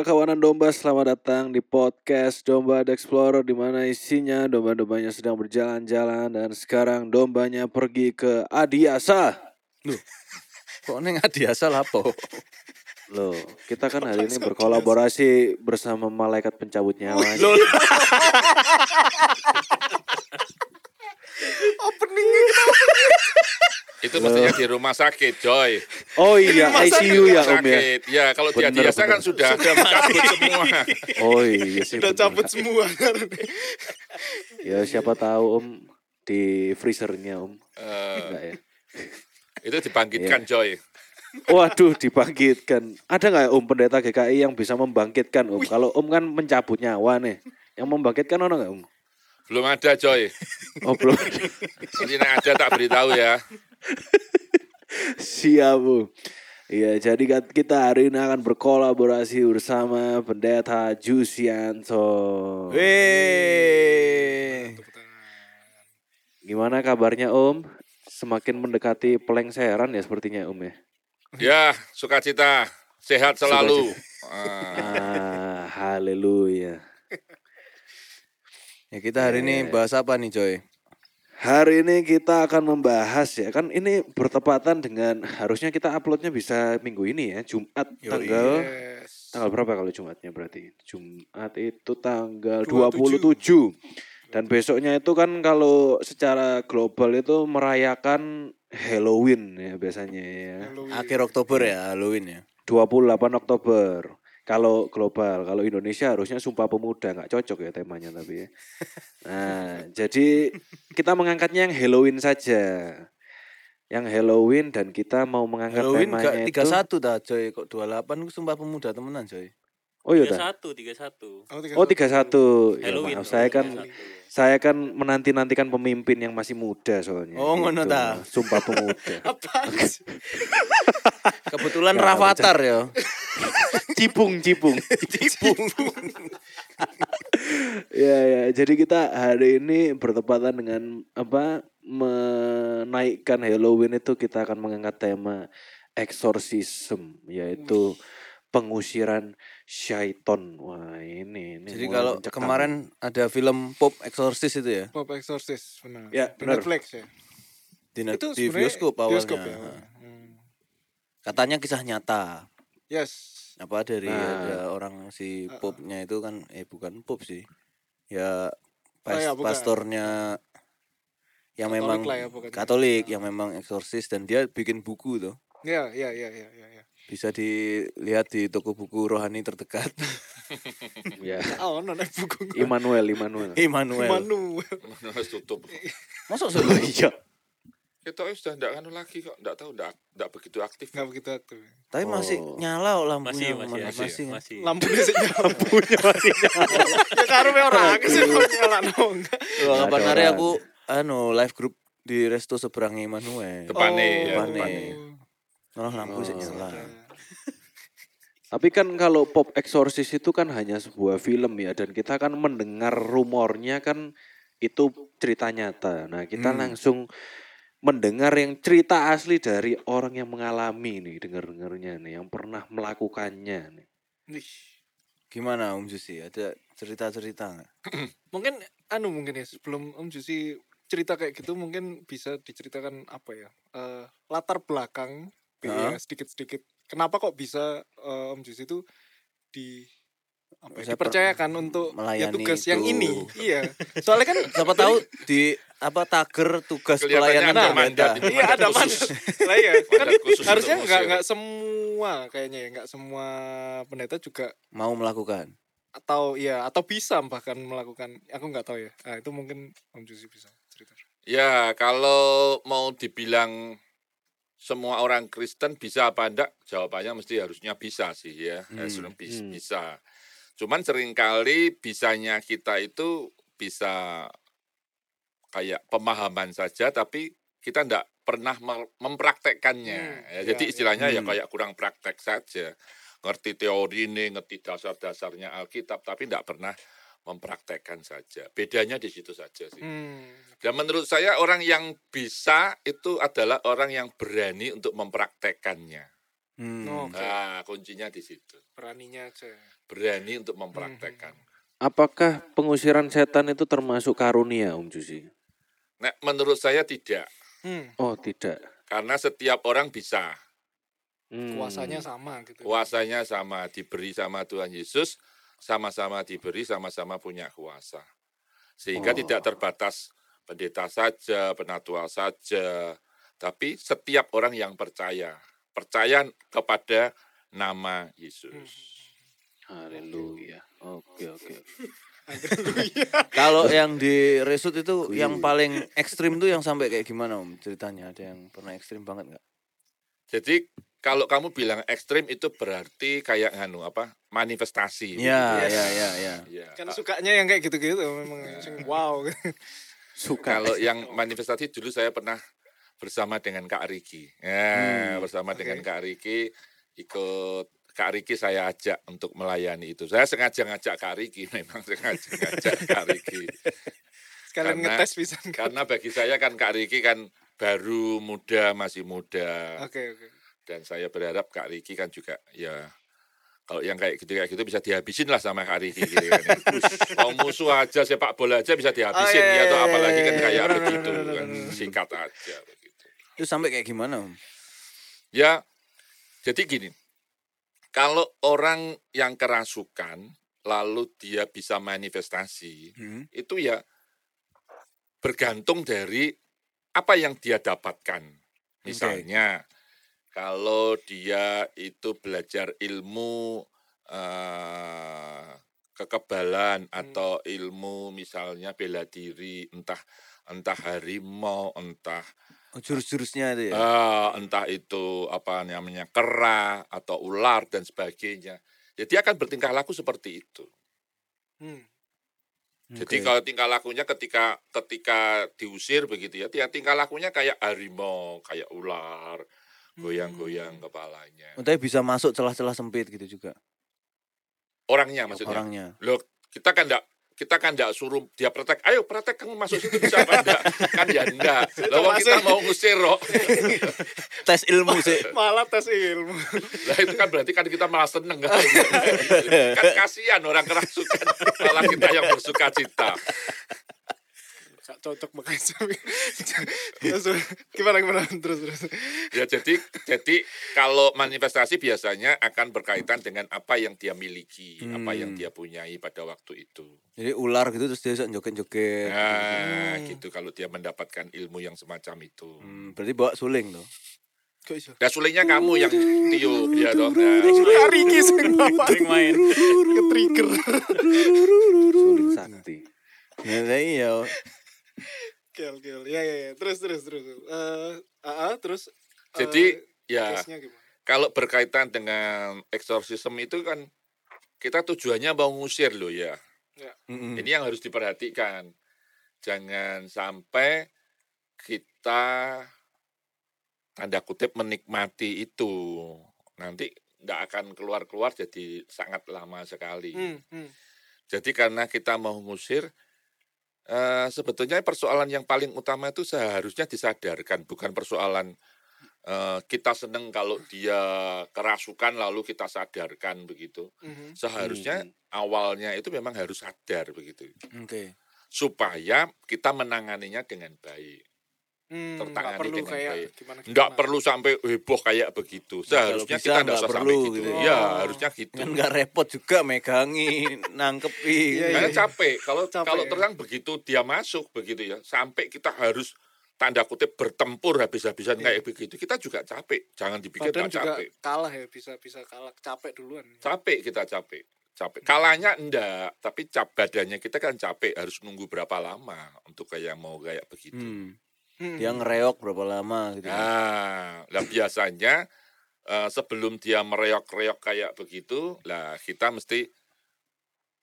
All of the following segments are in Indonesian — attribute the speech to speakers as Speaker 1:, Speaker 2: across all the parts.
Speaker 1: Para kawanan domba, selamat datang di podcast Domba The Explorer di mana isinya domba-dombanya sedang berjalan-jalan dan sekarang dombanya pergi ke Adiasa.
Speaker 2: Kok neng adiasa lapo?
Speaker 1: Loh, kita kan hari ini berkolaborasi bersama malaikat pencabut nyawa.
Speaker 3: Openingnya
Speaker 4: Itu mestinya di rumah sakit, Joy.
Speaker 1: Oh iya, ICU ya Om ya.
Speaker 4: Ya, kalau di
Speaker 1: Bener,
Speaker 4: Adiasa kan
Speaker 1: bener.
Speaker 4: sudah cabut semua.
Speaker 1: Oh iya sih.
Speaker 3: udah
Speaker 1: bener.
Speaker 3: cabut semua.
Speaker 1: Ya siapa tahu Om di freezernya Om.
Speaker 4: Eh,
Speaker 1: Enggak ya.
Speaker 4: itu dibangkitkan, Joy.
Speaker 1: Waduh, dibangkitkan. Ada nggak ya, Om pendeta GKI yang bisa membangkitkan Om? Kalau Om kan mencabut nyawa nih. Yang membangkitkan ono nggak Om?
Speaker 4: Belum ada, Joy.
Speaker 1: Oh belum.
Speaker 4: Nanti ada tak beritahu ya.
Speaker 1: Siap Bu. Iya, jadi kan kita hari ini akan berkolaborasi bersama Pendeta Jusianto.
Speaker 2: Weh.
Speaker 1: Gimana kabarnya Om? Semakin mendekati pelengseran ya sepertinya Om ya.
Speaker 4: Ya, sukacita. Sehat selalu. Ah,
Speaker 1: Ah, haleluya.
Speaker 2: Ya kita hari ini bahas apa nih Joy?
Speaker 1: Hari ini kita akan membahas ya kan ini bertepatan dengan harusnya kita uploadnya bisa minggu ini ya Jumat
Speaker 2: Yoi.
Speaker 1: tanggal
Speaker 3: Yes.
Speaker 1: tanggal berapa kalau Jumatnya berarti Jumat itu tanggal
Speaker 3: 27.
Speaker 1: 27 dan besoknya itu kan kalau secara global itu merayakan Halloween ya biasanya ya
Speaker 3: Halloween.
Speaker 2: Akhir Oktober ya Halloween ya.
Speaker 1: 28 Oktober kalau global kalau Indonesia harusnya Sumpah Pemuda nggak cocok ya temanya tapi ya. Nah jadi kita mengangkatnya yang Halloween saja yang Halloween dan kita mau mengangkat
Speaker 2: Halloween
Speaker 1: temanya
Speaker 2: gak
Speaker 1: itu
Speaker 2: 31 dah Joy. Kok 28 itu sumpah pemuda temenan Joy.
Speaker 1: oh iya
Speaker 5: Tiga
Speaker 1: dah.
Speaker 5: satu, tiga satu.
Speaker 1: oh 31 ya,
Speaker 5: Halloween.
Speaker 1: maaf saya kan
Speaker 5: 31.
Speaker 1: saya kan menanti nantikan pemimpin yang masih muda soalnya
Speaker 2: Oh, ngono
Speaker 1: Gitu.
Speaker 2: ta.
Speaker 1: Sumpah Pemuda?
Speaker 2: Kebetulan Rafathar ya.
Speaker 1: Cipung cipung Ya ya, jadi kita hari ini bertepatan dengan apa menaikkan Halloween itu kita akan mengangkat tema exorcism yaitu pengusiran syaiton. Wah, ini ini
Speaker 2: Jadi kalau
Speaker 1: mencekam.
Speaker 2: kemarin ada film Pop Exorcist itu ya
Speaker 3: Pop Exorcist benar.
Speaker 1: Ya,
Speaker 3: Di
Speaker 1: benar.
Speaker 3: Netflix ya.
Speaker 2: di, net-
Speaker 3: Itu
Speaker 2: di bioskop awalnya.
Speaker 3: Bioskop ya. Hmm.
Speaker 2: Katanya kisah nyata.
Speaker 3: Yes.
Speaker 2: Apa dari
Speaker 1: Nah.
Speaker 2: ada orang si popnya itu kan eh bukan pop sih. Ya
Speaker 3: Oh,
Speaker 2: pas,
Speaker 3: ya, bukan.
Speaker 2: pastornya yang
Speaker 3: Katolik
Speaker 2: memang
Speaker 3: lah ya.
Speaker 2: Katolik
Speaker 3: Nah.
Speaker 2: yang memang eksorsis dan dia bikin buku tuh.
Speaker 3: Ya, ya, ya, ya, ya, ya.
Speaker 2: Bisa dilihat di toko buku rohani terdekat.
Speaker 1: ya
Speaker 3: Oh, nona buku.
Speaker 1: Immanuel Immanuel.
Speaker 2: Immanuel.
Speaker 3: Manu.
Speaker 4: Harus tutup.
Speaker 2: Masuk
Speaker 1: Oh, iya.
Speaker 4: Kita sudah enggak anu lagi kok, enggak tahu enggak enggak begitu aktif.
Speaker 3: Enggak begitu aktif.
Speaker 2: Tapi masih
Speaker 1: Oh.
Speaker 2: nyala kok lampunya.
Speaker 5: Masih, masih,
Speaker 2: Mas-
Speaker 5: masih,
Speaker 2: masih, kan?
Speaker 5: masih.
Speaker 3: Lampunya sih lampunya masih Ya karume ora aku sih nyala dong.
Speaker 2: Wah,
Speaker 1: Nggak
Speaker 2: kapan hari
Speaker 1: orang.
Speaker 2: aku anu live group di resto seberang Immanuel.
Speaker 4: Depannya ya,
Speaker 2: depannya.
Speaker 4: depannya.
Speaker 2: Malah lampu sih
Speaker 1: Oh.
Speaker 2: nyala.
Speaker 1: Tapi kan kalau pop exorcist itu kan hanya sebuah film ya dan kita kan mendengar rumornya kan itu cerita nyata. Nah, kita
Speaker 2: Hmm.
Speaker 1: langsung mendengar yang cerita asli dari orang yang mengalami nih, dengar-dengarnya nih, yang pernah melakukannya nih.
Speaker 3: Wih.
Speaker 2: Gimana Om Jusi? Ada cerita-cerita nggak?
Speaker 3: Mungkin anu mungkin ya sebelum Om Jusi cerita kayak gitu mungkin bisa diceritakan apa ya? eh, latar belakang ya,
Speaker 2: Heeh.
Speaker 3: sedikit-sedikit. Kenapa kok bisa eh, Om Jusi itu di apa ya, dipercayakan untuk ya tugas yang
Speaker 2: itu.
Speaker 3: ini. Iya. Soalnya kan
Speaker 2: Siapa tahu di apa tagar tugas pelayanan
Speaker 4: ada mandat ini.
Speaker 3: iya ada mandat. Lah iya, kan harusnya
Speaker 4: untuk
Speaker 3: nggak
Speaker 4: ngusir.
Speaker 3: nggak semua kayaknya ya nggak semua pendeta juga
Speaker 2: Mau melakukan.
Speaker 3: atau ya atau bisa bahkan melakukan aku nggak tahu ya nah, itu mungkin Om Jusi bisa cerita
Speaker 4: Ya, kalau mau dibilang semua orang Kristen bisa apa enggak? Jawabannya mesti harusnya bisa sih ya.
Speaker 2: Hmm,
Speaker 4: Harusnya bis-
Speaker 1: hmm.
Speaker 4: bisa. Cuman sering kali bisanya kita itu bisa kayak pemahaman saja tapi kita enggak pernah mem- mempraktekkannya.
Speaker 3: Hmm,
Speaker 4: Ya,
Speaker 3: ya,
Speaker 4: jadi
Speaker 3: ya.
Speaker 4: istilahnya ya
Speaker 2: Hmm.
Speaker 4: kayak kurang praktek saja. Ngerti teori ini, ngerti dasar-dasarnya Alkitab tapi enggak pernah mempraktekkan saja. Bedanya di situ saja sih.
Speaker 3: hmm.
Speaker 4: Dan menurut saya orang yang bisa itu adalah orang yang berani untuk mempraktekkannya.
Speaker 2: Hmm.
Speaker 4: Nah, kuncinya di situ.
Speaker 3: Beraninya aja.
Speaker 4: Berani untuk mempraktekkan.
Speaker 1: Apakah pengusiran setan itu termasuk karunia Om Jusi?
Speaker 4: Nah, menurut saya tidak.
Speaker 3: Hmm.
Speaker 1: Oh tidak.
Speaker 4: Karena setiap orang bisa.
Speaker 1: Hmm.
Speaker 3: Kuasanya sama gitu.
Speaker 4: Kuasanya sama, diberi sama Tuhan Yesus, sama-sama diberi, sama-sama punya kuasa. Sehingga
Speaker 1: Oh.
Speaker 4: tidak terbatas pendeta saja, penatua saja, tapi setiap orang yang percaya, percaya kepada nama
Speaker 3: Hmm.
Speaker 1: Haleluya. Oke oke.
Speaker 2: Kalau yang di resut itu
Speaker 1: Kuyu.
Speaker 2: yang paling ekstrim tuh yang sampai kayak gimana om ceritanya? Ada yang pernah ekstrim banget nggak?
Speaker 4: Jadi kalau kamu bilang ekstrim itu berarti kayak nganu apa? Manifestasi.
Speaker 2: Ya, ya, ya, ya.
Speaker 4: Ya,
Speaker 3: Kan sukanya yang kayak gitu-gitu memang wow.
Speaker 1: Suka.
Speaker 4: Kalau yang manifestasi dulu saya pernah bersama dengan Kak Riki. Ya,
Speaker 2: Hmm,
Speaker 4: bersama dengan
Speaker 3: oke.
Speaker 4: Kak Riki ikut Kak Riki saya ajak untuk melayani itu. Saya sengaja ngajak Kak Riki, memang sengaja ngajak Kak Riki.
Speaker 3: Sekalian
Speaker 4: Karena-
Speaker 3: ngetes bisa.
Speaker 4: Karena bagi saya kan Kak Riki kan baru muda, masih muda.
Speaker 3: Oke oke.
Speaker 4: Dan saya berharap Kak Riki kan juga ya kalau yang kayak gitu kayak gitu bisa dihabisin lah sama Kak Riki gitu kan. Mau musuh aja sepak bola aja bisa dihabisin
Speaker 3: Oh, iya,
Speaker 4: ya atau
Speaker 3: iya,
Speaker 4: apalagi kan
Speaker 3: iya,
Speaker 4: kayak
Speaker 3: benar,
Speaker 4: begitu kan singkat aja begitu.
Speaker 2: Itu sampai kayak gimana om?
Speaker 4: Ya, jadi gini, kalau orang yang kerasukan lalu dia bisa manifestasi,
Speaker 2: Hmm.
Speaker 4: itu ya bergantung dari apa yang dia dapatkan. Misalnya, kalau dia itu belajar ilmu eh, kekebalan atau ilmu misalnya bela diri, entah entah harimau, entah
Speaker 2: Oh, jurus-jurusnya itu ya?
Speaker 4: Ah, entah itu apa namanya kera atau ular dan sebagainya. Ya dia akan bertingkah laku seperti itu.
Speaker 3: Hmm.
Speaker 4: Jadi
Speaker 2: Oke.
Speaker 4: kalau tingkah lakunya ketika ketika diusir begitu ya, dia tingkah lakunya kayak harimau, kayak ular, goyang-goyang
Speaker 3: Hmm.
Speaker 4: kepalanya.
Speaker 2: Oh, tapi bisa masuk celah-celah sempit gitu juga
Speaker 4: Orangnya maksudnya.
Speaker 2: orangnya.
Speaker 4: Loh, kita kan enggak kita kan enggak suruh dia praktek, ayo praktek kamu masuk situ bisa apa enggak? kan ya enggak. Lalu kita mau ngusir loh.
Speaker 2: Tes ilmu sih.
Speaker 3: Malah tes ilmu.
Speaker 4: Lah itu kan berarti kan kita malah seneng kan. kan kasihan orang kerasukan malah kita yang bersuka cita.
Speaker 3: Gak cocok makanya. Terus, gimana gimana terus terus.
Speaker 4: Ya jadi jadi kalau manifestasi biasanya akan berkaitan dengan apa yang dia miliki, apa yang
Speaker 2: Hmm.
Speaker 4: dia punyai pada waktu itu.
Speaker 2: Jadi ular gitu terus dia bisa joget-joget.
Speaker 4: Nah,
Speaker 3: Hmm.
Speaker 4: gitu kalau dia mendapatkan ilmu yang semacam itu.
Speaker 2: Hmm, berarti bawa suling
Speaker 3: iso?
Speaker 4: Nah, sulingnya kamu yang tiup ya toh. Nah,
Speaker 3: Kak Riki sing
Speaker 2: main.
Speaker 3: ke-trigger.
Speaker 1: Suling sakti.
Speaker 2: Ya, nah, iya.
Speaker 3: Kel kel. Ya ya ya. Terus terus terus. Eh, ah, ah, terus eh,
Speaker 4: Jadi ya
Speaker 3: case-nya gimana?
Speaker 4: kalau berkaitan dengan eksorsisme itu kan kita tujuannya mau ngusir loh ya.
Speaker 2: Mm-mm.
Speaker 4: Ini yang harus diperhatikan. Jangan sampai kita tanda kutip menikmati itu. Nanti nggak akan keluar-keluar jadi sangat lama sekali.
Speaker 3: Hmm, hmm.
Speaker 4: Jadi karena kita mau ngusir, eh, sebetulnya persoalan yang paling utama itu seharusnya disadarkan, bukan persoalan eh, kita seneng kalau dia kerasukan lalu kita sadarkan begitu.
Speaker 3: Mhm.
Speaker 4: Seharusnya
Speaker 1: Hmm.
Speaker 4: awalnya itu memang harus sadar begitu,
Speaker 2: Oke.
Speaker 4: supaya kita menanganinya dengan baik.
Speaker 3: Hmm, nggak
Speaker 4: Tertangani
Speaker 3: perlu
Speaker 4: dengan
Speaker 3: kayak
Speaker 4: baik.
Speaker 3: gimana
Speaker 4: Nggak perlu sampai heboh kayak begitu.
Speaker 2: kalau
Speaker 4: Seharusnya
Speaker 2: bisa
Speaker 4: kita nggak usah sampai
Speaker 2: perlu
Speaker 4: gitu.
Speaker 2: gitu
Speaker 3: ya.
Speaker 4: Ya,
Speaker 3: Oh.
Speaker 4: harusnya gitu.
Speaker 2: Kan nggak repot juga megangi, nangkepi.
Speaker 3: Iya,
Speaker 4: Karena
Speaker 3: iya.
Speaker 4: capek. Kalau
Speaker 3: Capek,
Speaker 4: kalau
Speaker 3: ya.
Speaker 4: terang begitu dia masuk begitu ya, sampai kita harus tanda kutip bertempur habis-habisan
Speaker 3: Iya.
Speaker 4: kayak begitu, kita juga capek. Jangan dipikir
Speaker 3: Badan
Speaker 4: nggak
Speaker 3: juga
Speaker 4: capek.
Speaker 3: kalah ya bisa bisa kalah capek duluan.
Speaker 4: Capek kita capek. Capek. Kalanya enggak, tapi cap badannya kita kan capek harus nunggu berapa lama untuk kayak mau kayak begitu.
Speaker 2: Hmm.
Speaker 3: Hmm.
Speaker 2: Dia ngereok berapa lama gitu.
Speaker 4: Nah, lah biasanya eh, sebelum dia mereok-reok kayak begitu, lah kita mesti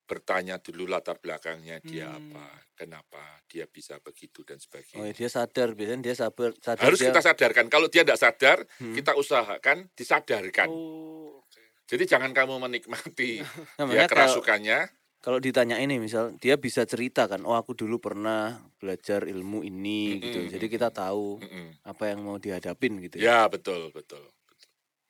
Speaker 4: bertanya dulu latar belakangnya dia
Speaker 3: Hmm.
Speaker 4: apa, kenapa dia bisa begitu dan
Speaker 2: Oh,
Speaker 4: sebagainya.
Speaker 2: ya, dia sadar, biasanya dia sabar, sadar
Speaker 4: Harus
Speaker 2: dia,
Speaker 4: kita sadarkan. Kalau dia tidak sadar,
Speaker 2: Hmm.
Speaker 4: kita usahakan disadarkan.
Speaker 3: Oh.
Speaker 4: Jadi jangan kamu menikmati
Speaker 2: Nah,
Speaker 4: dia kerasukannya.
Speaker 2: Kalau ditanya ini misal dia bisa cerita kan, oh aku dulu pernah belajar ilmu ini gitu.
Speaker 4: Mm-mm.
Speaker 2: Jadi kita tahu
Speaker 4: Mm-mm.
Speaker 2: apa yang mau dihadapin gitu.
Speaker 4: Ya betul betul.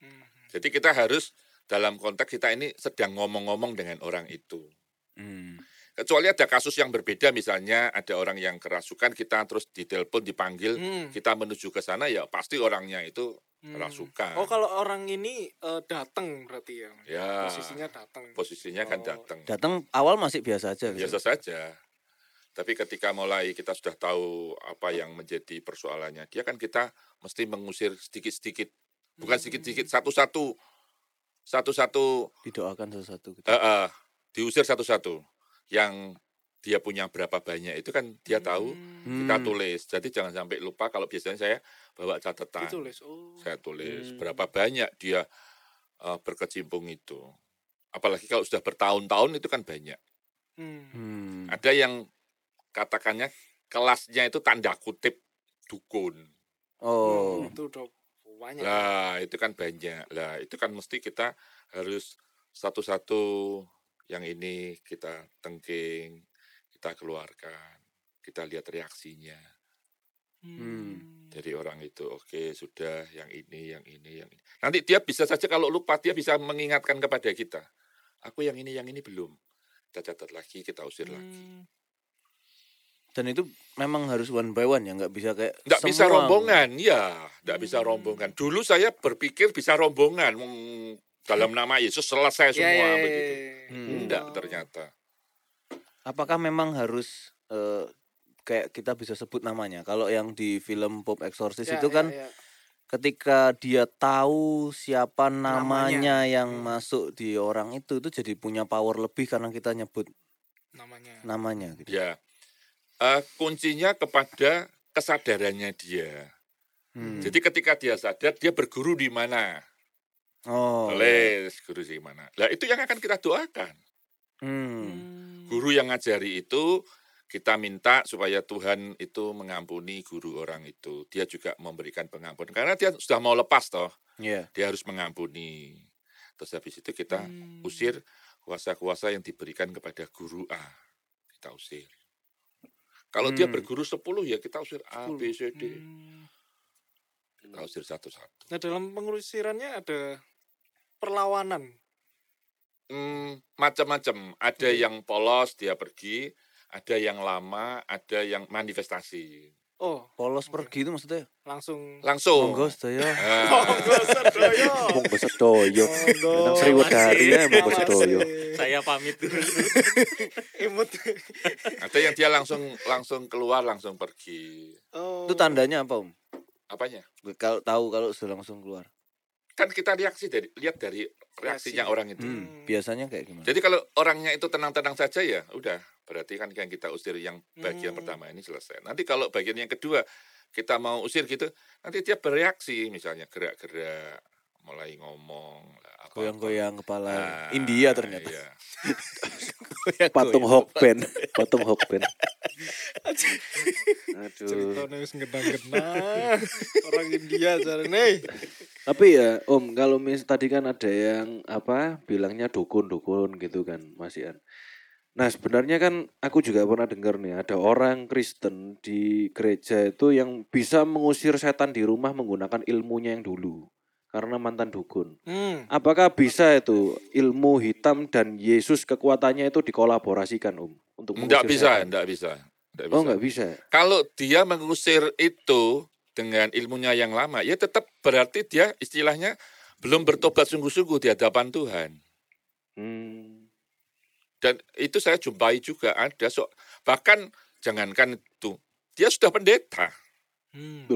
Speaker 3: Hmm.
Speaker 4: Jadi kita harus dalam konteks kita ini sedang ngomong-ngomong dengan orang itu.
Speaker 2: Hmm.
Speaker 4: Kecuali ada kasus yang berbeda, misalnya ada orang yang kerasukan, kita terus ditelepon, dipanggil,
Speaker 3: Hmm.
Speaker 4: kita menuju ke sana, ya pasti orangnya itu
Speaker 3: Hmm.
Speaker 4: kerasukan.
Speaker 3: Oh kalau orang ini eh, datang berarti ya.
Speaker 4: Ya,
Speaker 3: Posisinya datang.
Speaker 4: posisinya kan
Speaker 3: Oh.
Speaker 4: datang.
Speaker 2: Datang awal masih biasa aja. gitu.
Speaker 4: Biasa saja. Tapi ketika mulai kita sudah tahu apa yang menjadi persoalannya, dia kan kita mesti mengusir sedikit-sedikit, bukan
Speaker 3: Hmm.
Speaker 4: sedikit-sedikit, satu-satu, satu-satu,
Speaker 2: Didoakan sesuatu. Gitu.
Speaker 4: eh, eh, diusir satu-satu. Yang dia punya berapa banyak itu kan dia tahu,
Speaker 3: Hmm.
Speaker 4: kita
Speaker 2: Hmm.
Speaker 4: tulis. Jadi jangan sampai lupa kalau biasanya saya bawa catatan.
Speaker 3: Ditulis. Oh.
Speaker 4: Saya tulis
Speaker 1: Hmm.
Speaker 4: berapa banyak dia eh, berkecimpung itu. Apalagi kalau sudah bertahun-tahun itu kan banyak.
Speaker 3: Hmm.
Speaker 2: Hmm.
Speaker 4: Ada yang katakannya kelasnya itu tanda kutip dukun.
Speaker 2: Oh.
Speaker 3: Hmm, Itu udah banyak.
Speaker 4: Lah, itu kan banyak. Lah, itu kan mesti kita harus satu-satu yang ini kita tengking, kita keluarkan, kita lihat reaksinya
Speaker 2: Hmm.
Speaker 4: dari orang itu. Oke, sudah yang ini, yang ini, yang ini. Nanti dia bisa saja kalau lupa dia bisa mengingatkan kepada kita. Aku yang ini, yang ini belum. Kita catat lagi, kita usir lagi.
Speaker 3: Hmm.
Speaker 2: Dan itu memang harus one by one ya, nggak bisa kayak
Speaker 4: Nggak bisa rombongan, ya, nggak bisa
Speaker 3: Hmm.
Speaker 4: rombongan. Dulu saya berpikir bisa rombongan, dalam nama Yesus selesai
Speaker 3: Ya,
Speaker 4: semua
Speaker 3: ya, ya,
Speaker 4: begitu.
Speaker 2: Hmm.
Speaker 4: Enggak
Speaker 3: Oh.
Speaker 4: ternyata.
Speaker 2: Apakah memang harus eh, kayak kita bisa sebut namanya? Kalau yang di film Pop Exorcist
Speaker 3: Ya,
Speaker 2: itu
Speaker 3: ya,
Speaker 2: kan
Speaker 3: ya.
Speaker 2: ketika dia tahu siapa namanya,
Speaker 3: Namanya.
Speaker 2: yang
Speaker 3: Hmm.
Speaker 2: masuk di orang itu itu jadi punya power lebih karena kita nyebut
Speaker 3: namanya.
Speaker 2: namanya gitu.
Speaker 4: Ya, Eh, kuncinya kepada kesadarannya dia.
Speaker 2: Hmm.
Speaker 4: Jadi ketika dia sadar, dia berguru di mana?
Speaker 2: oh.
Speaker 4: Boleh guru di mana? Lah itu yang akan kita doakan.
Speaker 2: Hmm.
Speaker 4: Guru yang ngajari itu kita minta supaya Tuhan itu mengampuni guru orang itu. Dia juga memberikan pengampunan karena dia sudah mau lepas toh.
Speaker 2: Iya.
Speaker 4: dia harus mengampuni. Terus habis itu kita
Speaker 3: Hmm.
Speaker 4: usir kuasa-kuasa yang diberikan kepada guru A. Kita usir. Kalau dia
Speaker 2: Hmm.
Speaker 4: berguru 10 ya kita usir A, B, C, D.
Speaker 3: Hmm.
Speaker 4: Kita usir satu-satu.
Speaker 3: Nah dalam pengusirannya ada perlawanan.
Speaker 4: Hmm, macam-macam. Ada yang polos dia pergi, ada yang lama, ada yang manifestasi.
Speaker 3: Oh
Speaker 2: Polos
Speaker 3: Oke.
Speaker 2: pergi itu maksudnya
Speaker 3: langsung.
Speaker 4: Langsung.
Speaker 2: monggo sedaya.
Speaker 4: Ah,
Speaker 3: Monggo sedoyo.
Speaker 1: Wong besedoyo.
Speaker 3: Monggo.
Speaker 1: Datang Sriwedari ya. Mbok Sedoyo.
Speaker 2: Saya pamit dulu.
Speaker 3: Imut.
Speaker 4: ada yang dia langsung langsung keluar, langsung pergi.
Speaker 3: Oh.
Speaker 2: itu tandanya apa, Om?
Speaker 4: Apanya?
Speaker 2: Kalau tahu kalau sudah langsung keluar.
Speaker 4: Kan kita reaksi dari lihat dari reaksinya
Speaker 3: Reaksi.
Speaker 4: orang itu.
Speaker 2: Hmm.
Speaker 3: Hmm.
Speaker 2: Biasanya kayak gimana?
Speaker 4: Jadi kalau orangnya itu tenang-tenang saja ya, udah berarti kan yang kita usir yang bagian
Speaker 3: Hmm.
Speaker 4: pertama ini selesai. Nanti kalau bagian yang kedua kita mau usir gitu, nanti dia bereaksi misalnya gerak-gerak, mulai ngomong.
Speaker 2: Goyang-goyang kepala.
Speaker 4: Ah,
Speaker 2: India ternyata.
Speaker 4: iya.
Speaker 1: Patung Hokben, patung Hokben. Aduh.
Speaker 3: Ceritanya wis genang-genang. Orang India jarene.
Speaker 1: Tapi ya Om, kalau mis tadi kan ada yang apa bilangnya dukun-dukun gitu kan, Mas Ian. Nah sebenarnya kan aku juga pernah dengar nih ada orang Kristen di gereja itu yang bisa mengusir setan di rumah menggunakan ilmunya yang dulu karena mantan dukun.
Speaker 3: Hmm.
Speaker 1: Apakah bisa itu ilmu hitam dan Yesus kekuatannya itu dikolaborasikan Om untuk
Speaker 4: Enggak bisa,
Speaker 1: setan?
Speaker 4: enggak bisa. Enggak
Speaker 1: Oh
Speaker 4: bisa.
Speaker 1: nggak bisa.
Speaker 4: Kalau dia mengusir itu dengan ilmunya yang lama, ya tetap berarti dia istilahnya belum bertobat sungguh-sungguh di hadapan Tuhan.
Speaker 1: Hmm.
Speaker 4: Dan itu saya jumpai juga ada so, bahkan jangankan itu, dia sudah pendeta.
Speaker 3: Hmm.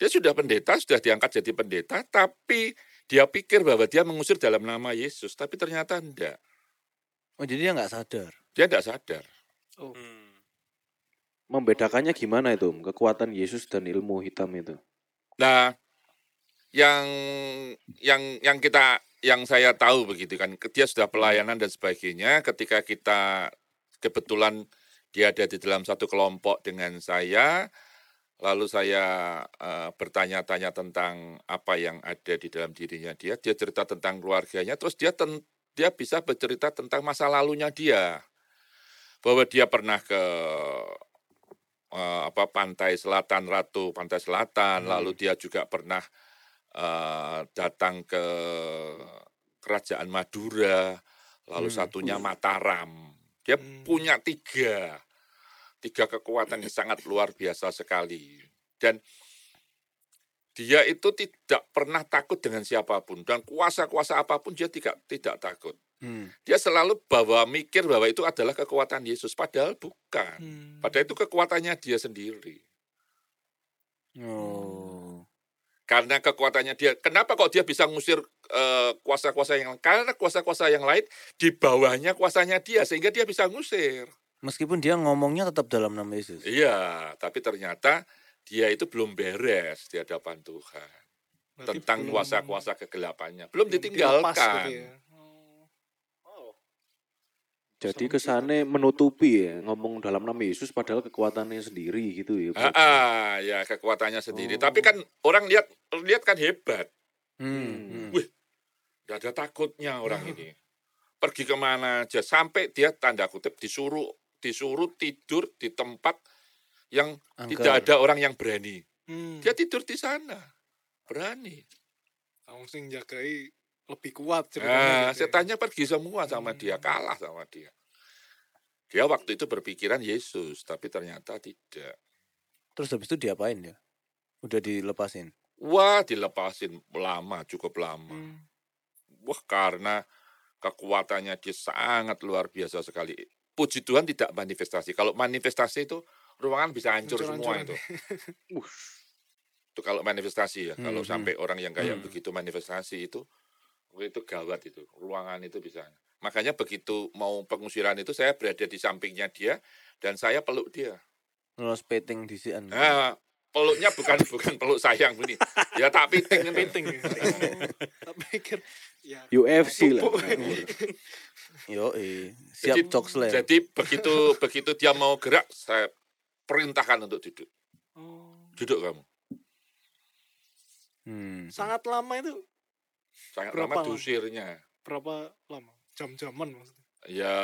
Speaker 4: Dia sudah pendeta, sudah diangkat jadi pendeta, tapi dia pikir bahwa dia mengusir dalam nama Yesus, tapi ternyata enggak.
Speaker 2: Oh, jadi dia nggak sadar.
Speaker 4: Dia enggak sadar.
Speaker 3: Oh.
Speaker 1: Membedakannya gimana itu? Kekuatan Yesus dan ilmu hitam itu?
Speaker 4: Nah, yang yang yang kita yang saya tahu begitu kan, dia sudah pelayanan dan sebagainya. Ketika kita kebetulan dia ada di dalam satu kelompok dengan saya, lalu saya eh, bertanya-tanya tentang apa yang ada di dalam dirinya dia. Dia cerita tentang keluarganya, terus dia ten- dia bisa bercerita tentang masa lalunya dia, bahwa dia pernah ke eh, apa pantai selatan Ratu pantai selatan
Speaker 2: Hmm.
Speaker 4: lalu dia juga pernah eh, datang ke kerajaan Madura, lalu
Speaker 2: Hmm.
Speaker 4: satunya Mataram. Dia
Speaker 3: Hmm.
Speaker 4: punya tiga, tiga kekuatan yang sangat luar biasa sekali. Dan dia itu tidak pernah takut dengan siapa pun dan kuasa-kuasa apa pun dia tidak tidak takut.
Speaker 2: Hmm.
Speaker 4: Dia selalu bawa mikir bahwa itu adalah kekuatan Yesus, padahal bukan.
Speaker 3: Hmm.
Speaker 4: Padahal itu kekuatannya dia sendiri.
Speaker 2: Oh.
Speaker 4: Karena kekuatannya dia, kenapa kok dia bisa ngusir eh, kuasa-kuasa yang Karena kuasa-kuasa yang lain di bawahnya kuasanya dia, sehingga dia bisa ngusir.
Speaker 2: Meskipun dia ngomongnya tetap dalam nama Yesus.
Speaker 4: Iya, tapi ternyata dia itu belum beres di hadapan Tuhan.
Speaker 3: Berarti
Speaker 4: Tentang
Speaker 3: belum-
Speaker 4: kuasa-kuasa kegelapannya. Belum
Speaker 3: belum dilepas
Speaker 4: ditinggalkan.
Speaker 3: gitu ya. Oh.
Speaker 1: Jadi kesannya menutupi ya ngomong dalam nama Yesus padahal kekuatannya sendiri gitu ya.
Speaker 4: Ah, ah, ya kekuatannya sendiri. Tapi kan orang lihat lihat kan hebat.
Speaker 2: Hmm. hmm.
Speaker 4: Wih, Gak ada takutnya orang ini. Pergi ke mana aja sampai dia tanda kutip disuruh disuruh tidur di tempat yang
Speaker 2: Angker.
Speaker 4: tidak ada orang yang berani.
Speaker 3: Hmm.
Speaker 4: Dia tidur di sana, berani.
Speaker 3: Wong sing jagai lebih kuat
Speaker 4: Nah,
Speaker 3: ceritanya. gitu ya.
Speaker 4: setannya pergi semua sama
Speaker 3: Hmm.
Speaker 4: dia, kalah sama dia. Dia waktu itu berpikiran Yesus, tapi ternyata tidak.
Speaker 2: Terus habis itu diapain ya? Udah dilepasin.
Speaker 4: Wah, dilepasin lama, cukup lama.
Speaker 3: Hmm.
Speaker 4: Wah, karena kekuatannya dia sangat luar biasa sekali. Puji Tuhan tidak manifestasi. Kalau manifestasi itu ruangan bisa hancur semua
Speaker 3: Hancur-hancuran
Speaker 4: itu. Itu kalau manifestasi ya.
Speaker 2: Hmm,
Speaker 4: Kalau
Speaker 2: hmm.
Speaker 4: sampai orang yang kayak
Speaker 2: Hmm.
Speaker 4: begitu manifestasi itu, itu gawat itu. Ruangan itu bisa. Makanya begitu mau pengusiran itu saya berada di sampingnya dia dan saya peluk dia.
Speaker 2: Ngelos peting di sian.
Speaker 4: Nah, peluknya bukan bukan peluk sayang begini. Ya tak piting ini.
Speaker 3: Penting ya. Tak pikir ya.
Speaker 1: UFC lah.
Speaker 2: Yo, eh. siap
Speaker 4: Jadi-
Speaker 2: cok slam.
Speaker 4: Jadi begitu begitu dia mau gerak, saya perintahkan untuk duduk.
Speaker 3: Oh.
Speaker 4: Duduk kamu.
Speaker 2: Hmm.
Speaker 3: Sangat lama itu
Speaker 4: Sangat
Speaker 3: Berapa
Speaker 4: lama
Speaker 3: lama?
Speaker 4: diusirnya.
Speaker 3: berapa lama? Jam-jaman maksudnya.
Speaker 4: Ya,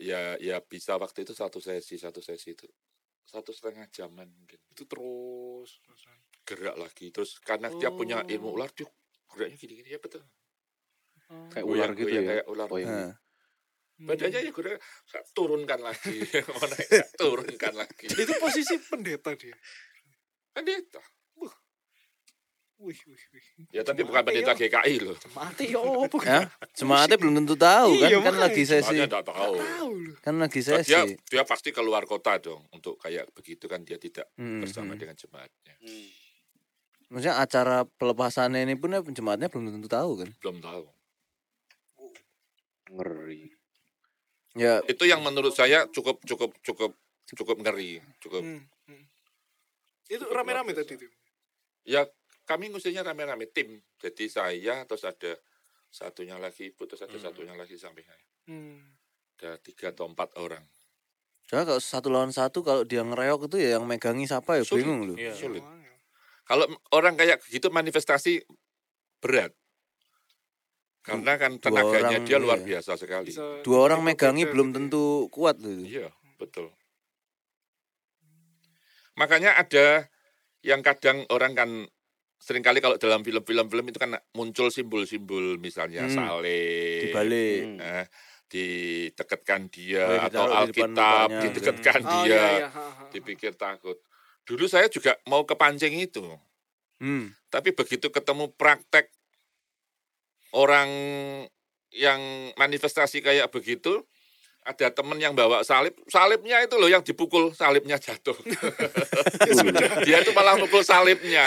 Speaker 4: ya, ya bisa waktu itu satu sesi, satu sesi itu satu setengah jaman mungkin.
Speaker 3: Itu terus.
Speaker 4: Gerak lagi, terus karena dia punya ilmu
Speaker 3: Oh.
Speaker 4: ular, dia geraknya gini-gini ya betul.
Speaker 3: Oh.
Speaker 1: Kayak ular gitu ya.
Speaker 4: Kayak ular.
Speaker 1: Oh, yang
Speaker 2: Nah,
Speaker 3: Hmm.
Speaker 4: Badannya ya saya turunkan lagi, mau naik, saya turunkan lagi.
Speaker 3: Itu posisi pendeta dia.
Speaker 4: Pendeta.
Speaker 3: Wih, wih, wih.
Speaker 4: Ya tapi bukan pendeta
Speaker 3: yo.
Speaker 4: GKI loh.
Speaker 3: Mati yo bukan.
Speaker 2: ya, jemaatnya belum tentu tahu kan,
Speaker 3: Iya,
Speaker 2: kan lagi sesi,
Speaker 4: enggak tahu.
Speaker 2: Kan lagi sesi.
Speaker 4: dia dia pasti keluar kota dong untuk kayak begitu kan dia tidak
Speaker 2: Hmm,
Speaker 4: bersama
Speaker 2: hmm.
Speaker 4: dengan jemaatnya.
Speaker 2: Maksudnya acara pelepasannya ini pun ya jemaatnya belum tentu tahu kan.
Speaker 4: Belum tahu.
Speaker 1: ngeri.
Speaker 2: Ya,
Speaker 4: Itu yang menurut saya cukup cukup cukup cukup ngeri, cukup.
Speaker 3: Hmm, hmm. Itu rame-rame tadi tuh.
Speaker 4: Ya kami ngusirnya rame-rame tim. Jadi saya terus ada satunya lagi ibu terus ada
Speaker 3: Hmm.
Speaker 4: satunya lagi samping saya.
Speaker 3: Hmm.
Speaker 4: Ada tiga atau empat orang.
Speaker 2: soalnya kalau satu lawan satu kalau dia ngereok itu ya yang megangi siapa ya
Speaker 4: Sulit.
Speaker 2: bingung loh.
Speaker 3: Iya.
Speaker 4: Sulit.
Speaker 3: makanya.
Speaker 4: Kalau orang kayak gitu manifestasi berat. Karena kan
Speaker 2: Dua
Speaker 4: tenaganya
Speaker 2: orang,
Speaker 4: dia luar
Speaker 2: iya.
Speaker 4: biasa sekali.
Speaker 3: Bisa
Speaker 2: Dua orang megangi
Speaker 3: beda
Speaker 2: belum
Speaker 3: gitu ya.
Speaker 2: tentu kuat loh. itu.
Speaker 4: Iya, betul. Makanya ada yang kadang orang kan sering kali kalau dalam film-film film itu kan muncul simbol-simbol misalnya
Speaker 2: Hmm,
Speaker 4: salib,
Speaker 2: Dibalik.
Speaker 1: Hmm.
Speaker 4: eh, didekatkan dia
Speaker 2: Oh,
Speaker 4: atau
Speaker 2: di
Speaker 4: Alkitab
Speaker 2: mukanya.
Speaker 4: didekatkan
Speaker 3: Oh,
Speaker 4: dia,
Speaker 3: iya, iya.
Speaker 4: dipikir takut. Dulu saya juga mau kepancing itu,
Speaker 2: Hmm.
Speaker 4: tapi begitu ketemu praktek orang yang manifestasi kayak begitu, ada temen yang bawa salib, salibnya itu loh yang dipukul, salibnya jatuh. Dia itu malah mukul salibnya,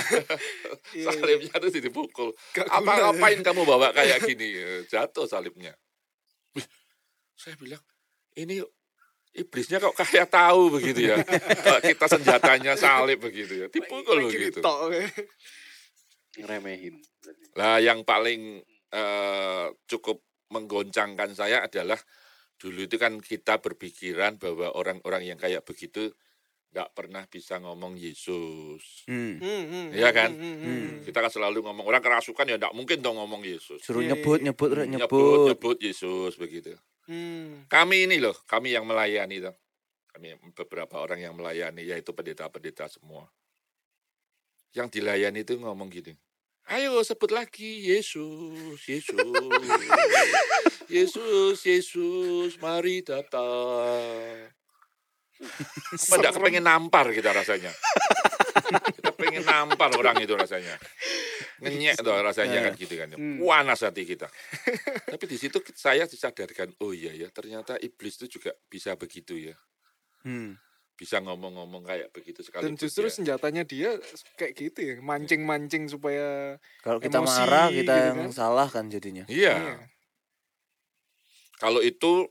Speaker 3: Iya, iya.
Speaker 4: salibnya itu dipukul. Apa ngapain kamu bawa kayak gini? Jatuh salibnya. Wih, saya bilang ini iblisnya kok kayak tahu begitu ya. Kita senjatanya salib begitu ya, dipukul begitu.
Speaker 1: Ngeremehin.
Speaker 4: Lah yang paling eh, cukup menggoncangkan saya adalah dulu itu kan kita berpikiran bahwa orang-orang yang kayak begitu nggak pernah bisa ngomong Yesus.
Speaker 2: Hmm.
Speaker 3: Hmm, hmm,
Speaker 4: Iya
Speaker 3: hmm,
Speaker 4: kan?
Speaker 3: hmm.
Speaker 4: Kita kan selalu ngomong orang kerasukan ya nggak mungkin dong ngomong Yesus.
Speaker 2: Suruh nyebut, nyebut,
Speaker 4: nyebut,
Speaker 2: nyebut.
Speaker 4: nyebut Yesus begitu.
Speaker 3: Hmm.
Speaker 4: Kami ini loh, kami yang melayani tuh. Kami beberapa orang yang melayani yaitu pendeta-pendeta semua. Yang dilayani itu ngomong gini. Ayo sebut lagi Yesus, Yesus, Yesus, Yesus, mari datang. Apa enggak kepengen nampar kita rasanya? kita pengen nampar orang itu rasanya. Ngenyek tuh rasanya kan gitu kan.
Speaker 3: Hmm.
Speaker 4: Panas hati kita. Tapi di situ saya disadarkan, oh iya ya, ternyata iblis itu juga bisa begitu ya.
Speaker 2: Hmm.
Speaker 4: Bisa ngomong-ngomong kayak begitu sekali.
Speaker 3: Dan justru senjatanya dia kayak gitu ya, mancing-mancing supaya
Speaker 2: Kalau kita
Speaker 3: Emosi
Speaker 2: marah kita
Speaker 3: gitu
Speaker 2: yang
Speaker 3: kan.
Speaker 2: salah kan jadinya.
Speaker 4: Iya.
Speaker 3: Iya.
Speaker 4: Kalau itu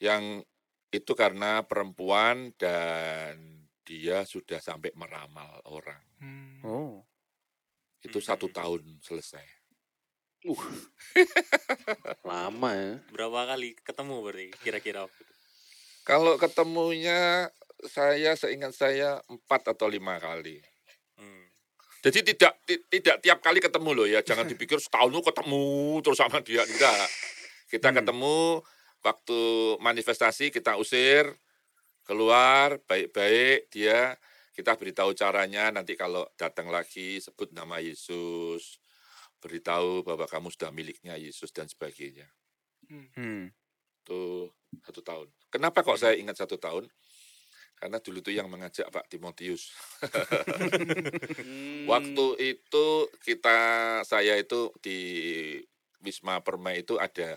Speaker 4: yang itu karena perempuan dan dia sudah sampai meramal orang.
Speaker 3: Hmm.
Speaker 2: Oh.
Speaker 4: Itu satu tahun selesai.
Speaker 1: Lama ya.
Speaker 5: Berapa kali ketemu berarti kira-kira?
Speaker 4: Kalau ketemunya saya seingat saya empat atau lima kali.
Speaker 5: Hmm.
Speaker 4: Jadi tidak ti- tidak tiap kali ketemu loh ya. Jangan dipikir setahun ketemu terus sama dia. Enggak. Kita
Speaker 2: Hmm.
Speaker 4: ketemu waktu manifestasi kita usir keluar baik-baik dia kita beritahu caranya nanti kalau datang lagi sebut nama Yesus beritahu bahwa kamu sudah miliknya Yesus dan sebagainya
Speaker 2: Hmm.
Speaker 4: itu satu tahun kenapa kok saya ingat satu tahun karena dulu tuh yang mengajak Pak Timotius
Speaker 1: Hmm.
Speaker 4: Waktu itu kita saya itu di Wisma Permai itu ada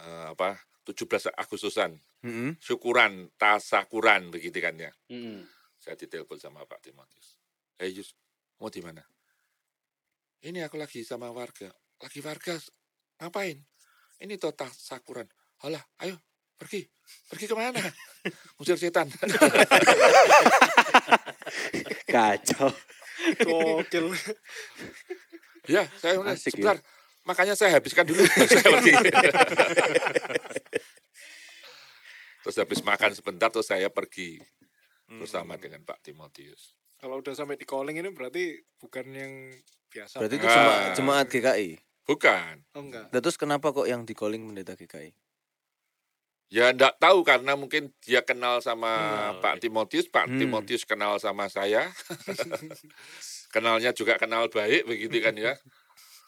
Speaker 4: eh, apa 17 Agustusan
Speaker 2: Hmm.
Speaker 4: syukuran tasakuran begitu kan ya.
Speaker 1: Hmm.
Speaker 4: Saya ditelepon sama Pak Timotius. Eh Yus, mau di mana? Ini aku lagi sama warga. Lagi warga ngapain? Ini toh tasakuran. Halah, ayo pergi. Pergi ke mana? Usir setan.
Speaker 1: Kacau.
Speaker 3: Gokil.
Speaker 4: Ya, saya
Speaker 1: Asik ya.
Speaker 4: sebentar. Makanya saya habiskan dulu. saya pergi. terus habis makan sebentar, terus saya pergi bersama
Speaker 5: Hmm.
Speaker 4: dengan Pak Timotius.
Speaker 3: Kalau udah sampai di calling ini berarti bukan yang biasa.
Speaker 2: Berarti itu cuma jemaat GKI.
Speaker 4: Bukan.
Speaker 3: Oh enggak.
Speaker 2: Nah, Terus kenapa kok yang di calling pendeta GKI?
Speaker 4: Ya enggak tahu karena mungkin dia kenal sama
Speaker 5: Hmm.
Speaker 4: Pak Timotius, Pak
Speaker 2: Hmm.
Speaker 4: Timotius kenal sama saya. Kenalnya juga kenal baik begitu kan ya.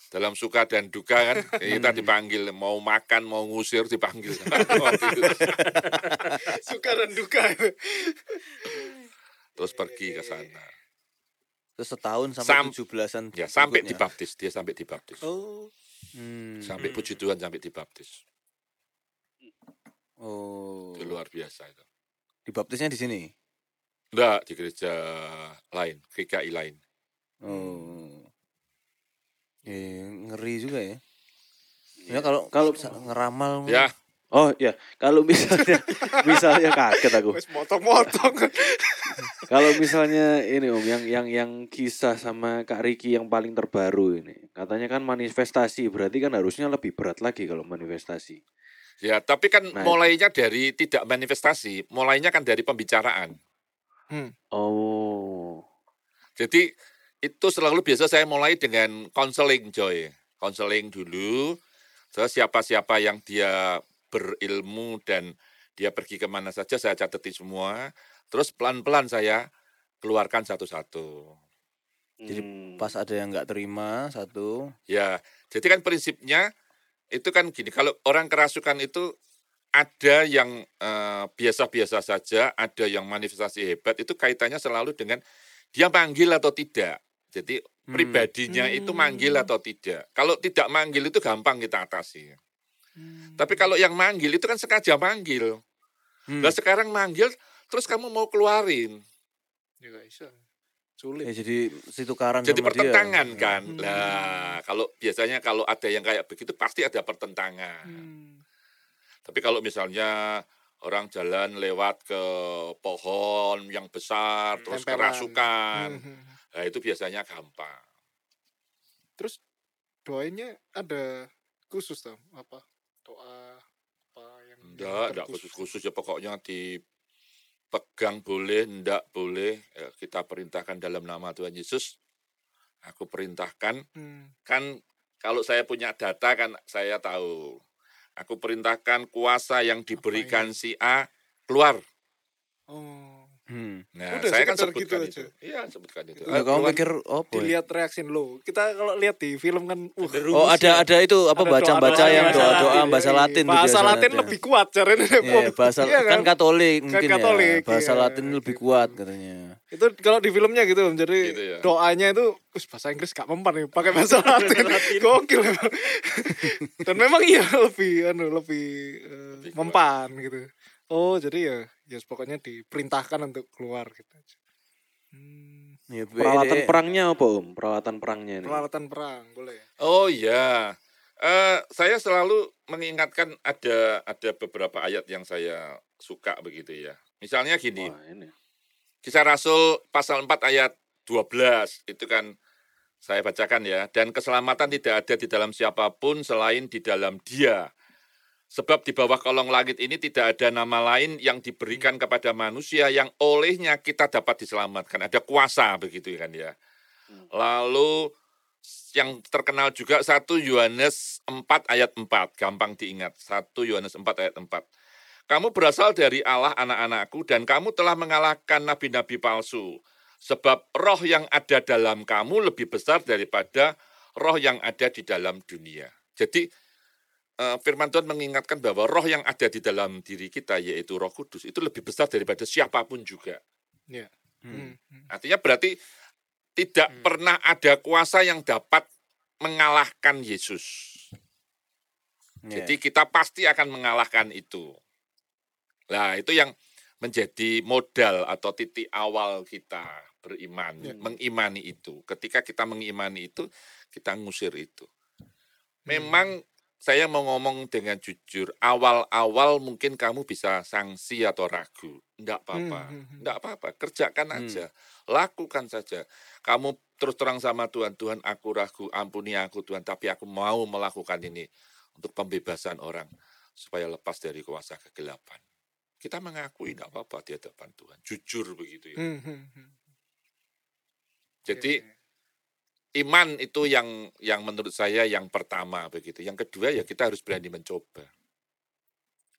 Speaker 4: Dalam suka dan duka kan kita dipanggil mau makan mau ngusir dipanggil.
Speaker 3: Suka dan duka.
Speaker 4: terus pergi ke sana.
Speaker 2: Terus setahun sampai
Speaker 4: Sam-
Speaker 2: tujuh belasan.
Speaker 4: Ya sampai dibaptis, dia sampai dibaptis.
Speaker 3: Oh.
Speaker 2: Hmm.
Speaker 4: Sampai
Speaker 5: Hmm.
Speaker 4: puji Tuhan sampai dibaptis.
Speaker 2: Oh.
Speaker 4: Itu luar biasa itu.
Speaker 2: Dibaptisnya di sini.
Speaker 4: Enggak, di gereja lain, GKI lain.
Speaker 2: Oh. Eh, ngeri juga ya. Ya kalau
Speaker 1: Kalau-
Speaker 2: sa- ngeramal
Speaker 4: Ya,
Speaker 1: Oh ya, kalau misalnya misalnya kaget aku.
Speaker 3: Wes motong-motong.
Speaker 1: Kalau misalnya ini Om yang yang yang kisah sama Kak Riki yang paling terbaru ini. Katanya kan manifestasi, berarti kan harusnya lebih berat lagi kalau manifestasi.
Speaker 4: Ya tapi kan
Speaker 1: Nah.
Speaker 4: mulainya dari tidak manifestasi, mulainya kan dari pembicaraan.
Speaker 1: Oh.
Speaker 4: Jadi itu selalu biasa saya mulai dengan konseling Joy. Konseling dulu, terus siapa-siapa yang dia berilmu dan dia pergi ke mana saja saya catati semua. Terus pelan-pelan saya keluarkan satu-satu.
Speaker 2: Jadi
Speaker 1: Hmm.
Speaker 2: pas ada yang nggak terima satu.
Speaker 4: Ya, jadi kan prinsipnya itu kan gini, kalau orang kerasukan itu ada yang eh, biasa-biasa saja, ada yang manifestasi hebat, itu kaitannya selalu dengan dia manggil atau tidak. Jadi
Speaker 2: Hmm.
Speaker 4: pribadinya itu manggil atau tidak. Kalau tidak manggil itu gampang kita atasi. Tapi kalau yang manggil itu kan sengaja manggil.
Speaker 2: Hmm.
Speaker 4: Nah sekarang manggil, terus kamu mau keluarin.
Speaker 3: Ya bisa.
Speaker 2: Ya,
Speaker 3: Sulit.
Speaker 2: jadi situ karan
Speaker 4: Jadi
Speaker 2: sama dia.
Speaker 4: pertentangan kan.
Speaker 3: Hmm.
Speaker 4: Lah, kalau biasanya kalau ada yang kayak begitu pasti ada pertentangan.
Speaker 3: Hmm.
Speaker 4: Tapi kalau misalnya orang jalan lewat ke pohon yang besar, terus
Speaker 3: Tempelan.
Speaker 4: kerasukan,
Speaker 3: Hmm.
Speaker 4: nah itu biasanya gampang.
Speaker 3: Terus doanya ada khusus tuh apa? Doa apa yang
Speaker 4: Enggak, enggak khusus-khusus ya pokoknya dipegang boleh, enggak boleh. Ya, kita perintahkan dalam nama Tuhan Yesus. Aku perintahkan,
Speaker 3: Hmm.
Speaker 4: kan kalau saya punya data kan saya tahu. Aku perintahkan kuasa yang diberikan si A keluar.
Speaker 3: Oh.
Speaker 2: Hmm.
Speaker 4: Nah,
Speaker 3: Udah,
Speaker 4: saya kan
Speaker 3: sekedar
Speaker 4: sebutkan
Speaker 3: gitu
Speaker 4: itu.
Speaker 3: aja.
Speaker 4: Iya, sebutkan itu.
Speaker 2: Ya,
Speaker 4: Eh,
Speaker 2: kamu pikir apa? ya?
Speaker 3: Dilihat reaksi lo. Kita kalau lihat di film kan, uh,
Speaker 2: Oh ada ada itu apa baca-baca
Speaker 3: doa-doa
Speaker 2: yang
Speaker 5: bahasa
Speaker 2: doa-doa
Speaker 5: Latin.
Speaker 2: bahasa
Speaker 3: Iya,
Speaker 2: Latin
Speaker 3: Bahasa
Speaker 2: biasanya
Speaker 3: Latin
Speaker 2: ada.
Speaker 3: lebih kuat caranya.
Speaker 2: Iya, bahasa
Speaker 3: Iya
Speaker 2: kan Katolik
Speaker 3: Kan
Speaker 2: mungkin
Speaker 3: Katolik,
Speaker 2: ya. Bahasa
Speaker 3: iya.
Speaker 2: Latin lebih kuat katanya.
Speaker 3: Itu kalau di filmnya gitu, jadi
Speaker 4: Gitu ya.
Speaker 3: doanya itu us bahasa Inggris gak mempan nih, pakai bahasa Latin. Gokil. Dan memang iya lebih anu lebih, eh, mempan gitu. Oh, jadi ya ya pokoknya diperintahkan untuk keluar gitu aja. Hmm,
Speaker 2: Ya,
Speaker 1: Peralatan perangnya apa Om? Peralatan perangnya ini.
Speaker 3: peralatan perang boleh.
Speaker 4: Oh iya. Eh, saya selalu mengingatkan ada ada beberapa ayat yang saya suka begitu ya. Misalnya gini,
Speaker 1: Wah, ini.
Speaker 4: Kisah Rasul pasal 4 ayat 12 itu kan saya bacakan ya. Dan keselamatan tidak ada di dalam siapa pun selain di dalam dia. Sebab di bawah kolong langit ini tidak ada nama lain yang diberikan kepada manusia yang olehnya kita dapat diselamatkan. Ada kuasa begitu kan ya. Lalu yang terkenal juga 1 Yohanes 4 ayat 4, gampang diingat. 1 Yohanes 4 ayat 4. Kamu berasal dari Allah anak-anakku dan kamu telah mengalahkan nabi-nabi palsu. Sebab roh yang ada dalam kamu lebih besar daripada roh yang ada di dalam dunia. Jadi firman Tuhan mengingatkan bahwa roh yang ada di dalam diri kita yaitu Roh Kudus itu lebih besar daripada siapa pun juga.
Speaker 3: Ya.
Speaker 2: hmm.
Speaker 3: Hmm, hmm.
Speaker 4: Artinya berarti tidak
Speaker 5: Hmm.
Speaker 4: pernah ada kuasa yang dapat mengalahkan Yesus.
Speaker 2: Ya.
Speaker 4: Jadi kita pasti akan mengalahkan itu. Nah, itu yang menjadi modal atau titik awal kita beriman,
Speaker 3: Ya.
Speaker 4: mengimani itu. Ketika kita mengimani itu, kita ngusir itu.
Speaker 3: Hmm.
Speaker 4: Saya mau ngomong dengan jujur, awal-awal mungkin kamu bisa sanksi atau ragu. Enggak apa-apa.
Speaker 3: Hmm, hmm, hmm.
Speaker 4: Enggak apa-apa, kerjakan
Speaker 2: Hmm.
Speaker 4: aja. Lakukan saja. Kamu terus terang sama Tuhan, Tuhan aku ragu, ampuni aku Tuhan, tapi aku mau melakukan ini untuk pembebasan orang supaya lepas dari kuasa kegelapan. Kita mengakui enggak apa-apa di hadapan Tuhan. Jujur begitu ya.
Speaker 3: Hmm, hmm, hmm.
Speaker 4: Jadi
Speaker 3: Oke.
Speaker 4: Iman itu yang yang menurut saya yang pertama begitu. Yang kedua ya kita harus berani mencoba.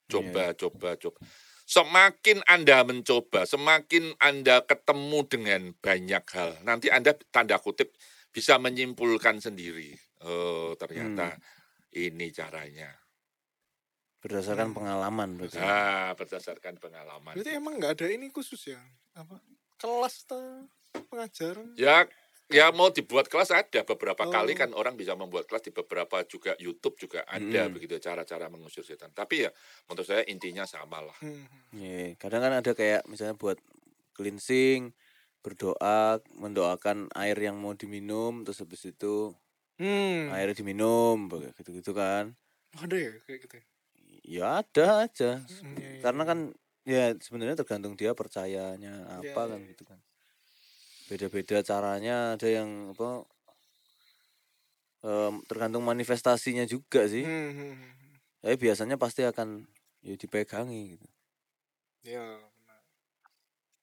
Speaker 4: Coba, coba, coba. Semakin Anda mencoba, semakin Anda ketemu dengan banyak hal. Nanti Anda tanda kutip bisa menyimpulkan sendiri. Oh, ternyata ini caranya.
Speaker 2: berdasarkan
Speaker 3: Hmm.
Speaker 2: pengalaman berarti.
Speaker 4: Ah, berdasarkan pengalaman.
Speaker 3: Berarti emang nggak ada ini khusus ya? Apa? Kelas atau pengajaran?
Speaker 4: Ya, ya mau dibuat kelas ada beberapa
Speaker 3: Oh.
Speaker 4: kali kan orang bisa membuat kelas di beberapa juga YouTube juga ada
Speaker 2: Mm.
Speaker 4: begitu cara-cara mengusir setan. Tapi ya menurut saya intinya sama lah.
Speaker 3: Hmm, hmm.
Speaker 2: Iya, kadang kan ada kayak misalnya buat cleansing, berdoa, mendoakan air yang mau diminum, terus habis itu
Speaker 3: Hmm.
Speaker 2: airnya diminum, kayak gitu-gitu kan.
Speaker 3: Ada ya kayak gitu. ya?
Speaker 2: Ya ada aja.
Speaker 3: Hmm, iya, iya,
Speaker 2: Karena
Speaker 3: iya.
Speaker 2: kan ya sebenarnya tergantung dia percayanya apa
Speaker 3: iya,
Speaker 2: kan gitu kan. Beda-beda caranya, ada yang apa em, tergantung manifestasinya juga sih.
Speaker 3: Hmm, hmm, hmm, hmm.
Speaker 2: Tapi biasanya pasti akan ya dipegangi gitu.
Speaker 3: Ya. benar.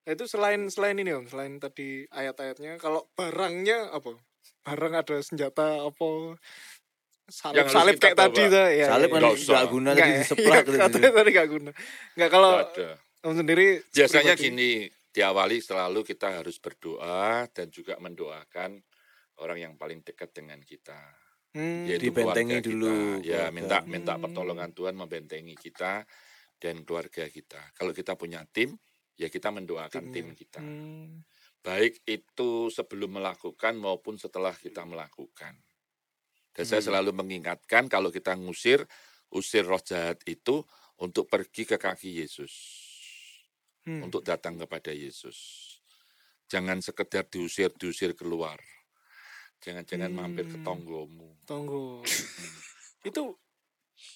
Speaker 3: Nah, itu selain selain ini om, selain tadi ayat-ayatnya, kalau barangnya apa? Barang ada senjata apa? Salib,
Speaker 4: Yang
Speaker 3: salib kayak tadi tuh. Ya,
Speaker 2: Salib
Speaker 3: ya,
Speaker 2: kan
Speaker 3: ya.
Speaker 4: Nggak
Speaker 2: guna
Speaker 3: Nggak
Speaker 2: tadi
Speaker 3: ya?
Speaker 2: diseplak gitu.
Speaker 3: Katanya tadi nggak guna. Nggak kalau om sendiri
Speaker 4: Biasanya
Speaker 3: pribadi.
Speaker 4: gini, diawali selalu kita harus berdoa dan juga mendoakan orang yang paling dekat dengan kita.
Speaker 3: Hmm.
Speaker 4: yaitu
Speaker 2: Dibentengi dulu
Speaker 4: kita. Ya,
Speaker 2: keluarga.
Speaker 4: minta minta
Speaker 3: Hmm.
Speaker 4: pertolongan Tuhan membentengi kita dan keluarga kita. Kalau kita punya tim, ya kita mendoakan tim
Speaker 3: Timnya.
Speaker 4: kita.
Speaker 3: Hmm.
Speaker 4: Baik itu sebelum melakukan maupun setelah kita melakukan. Dan saya
Speaker 2: Hmm.
Speaker 4: selalu mengingatkan kalau kita ngusir, usir roh jahat itu untuk pergi ke kaki Yesus.
Speaker 3: Hmm.
Speaker 4: Untuk datang kepada Yesus. Jangan sekedar diusir-diusir keluar. Jangan-jangan mampir ke
Speaker 3: Hmm.
Speaker 4: tonggomu.
Speaker 3: Tunggu. itu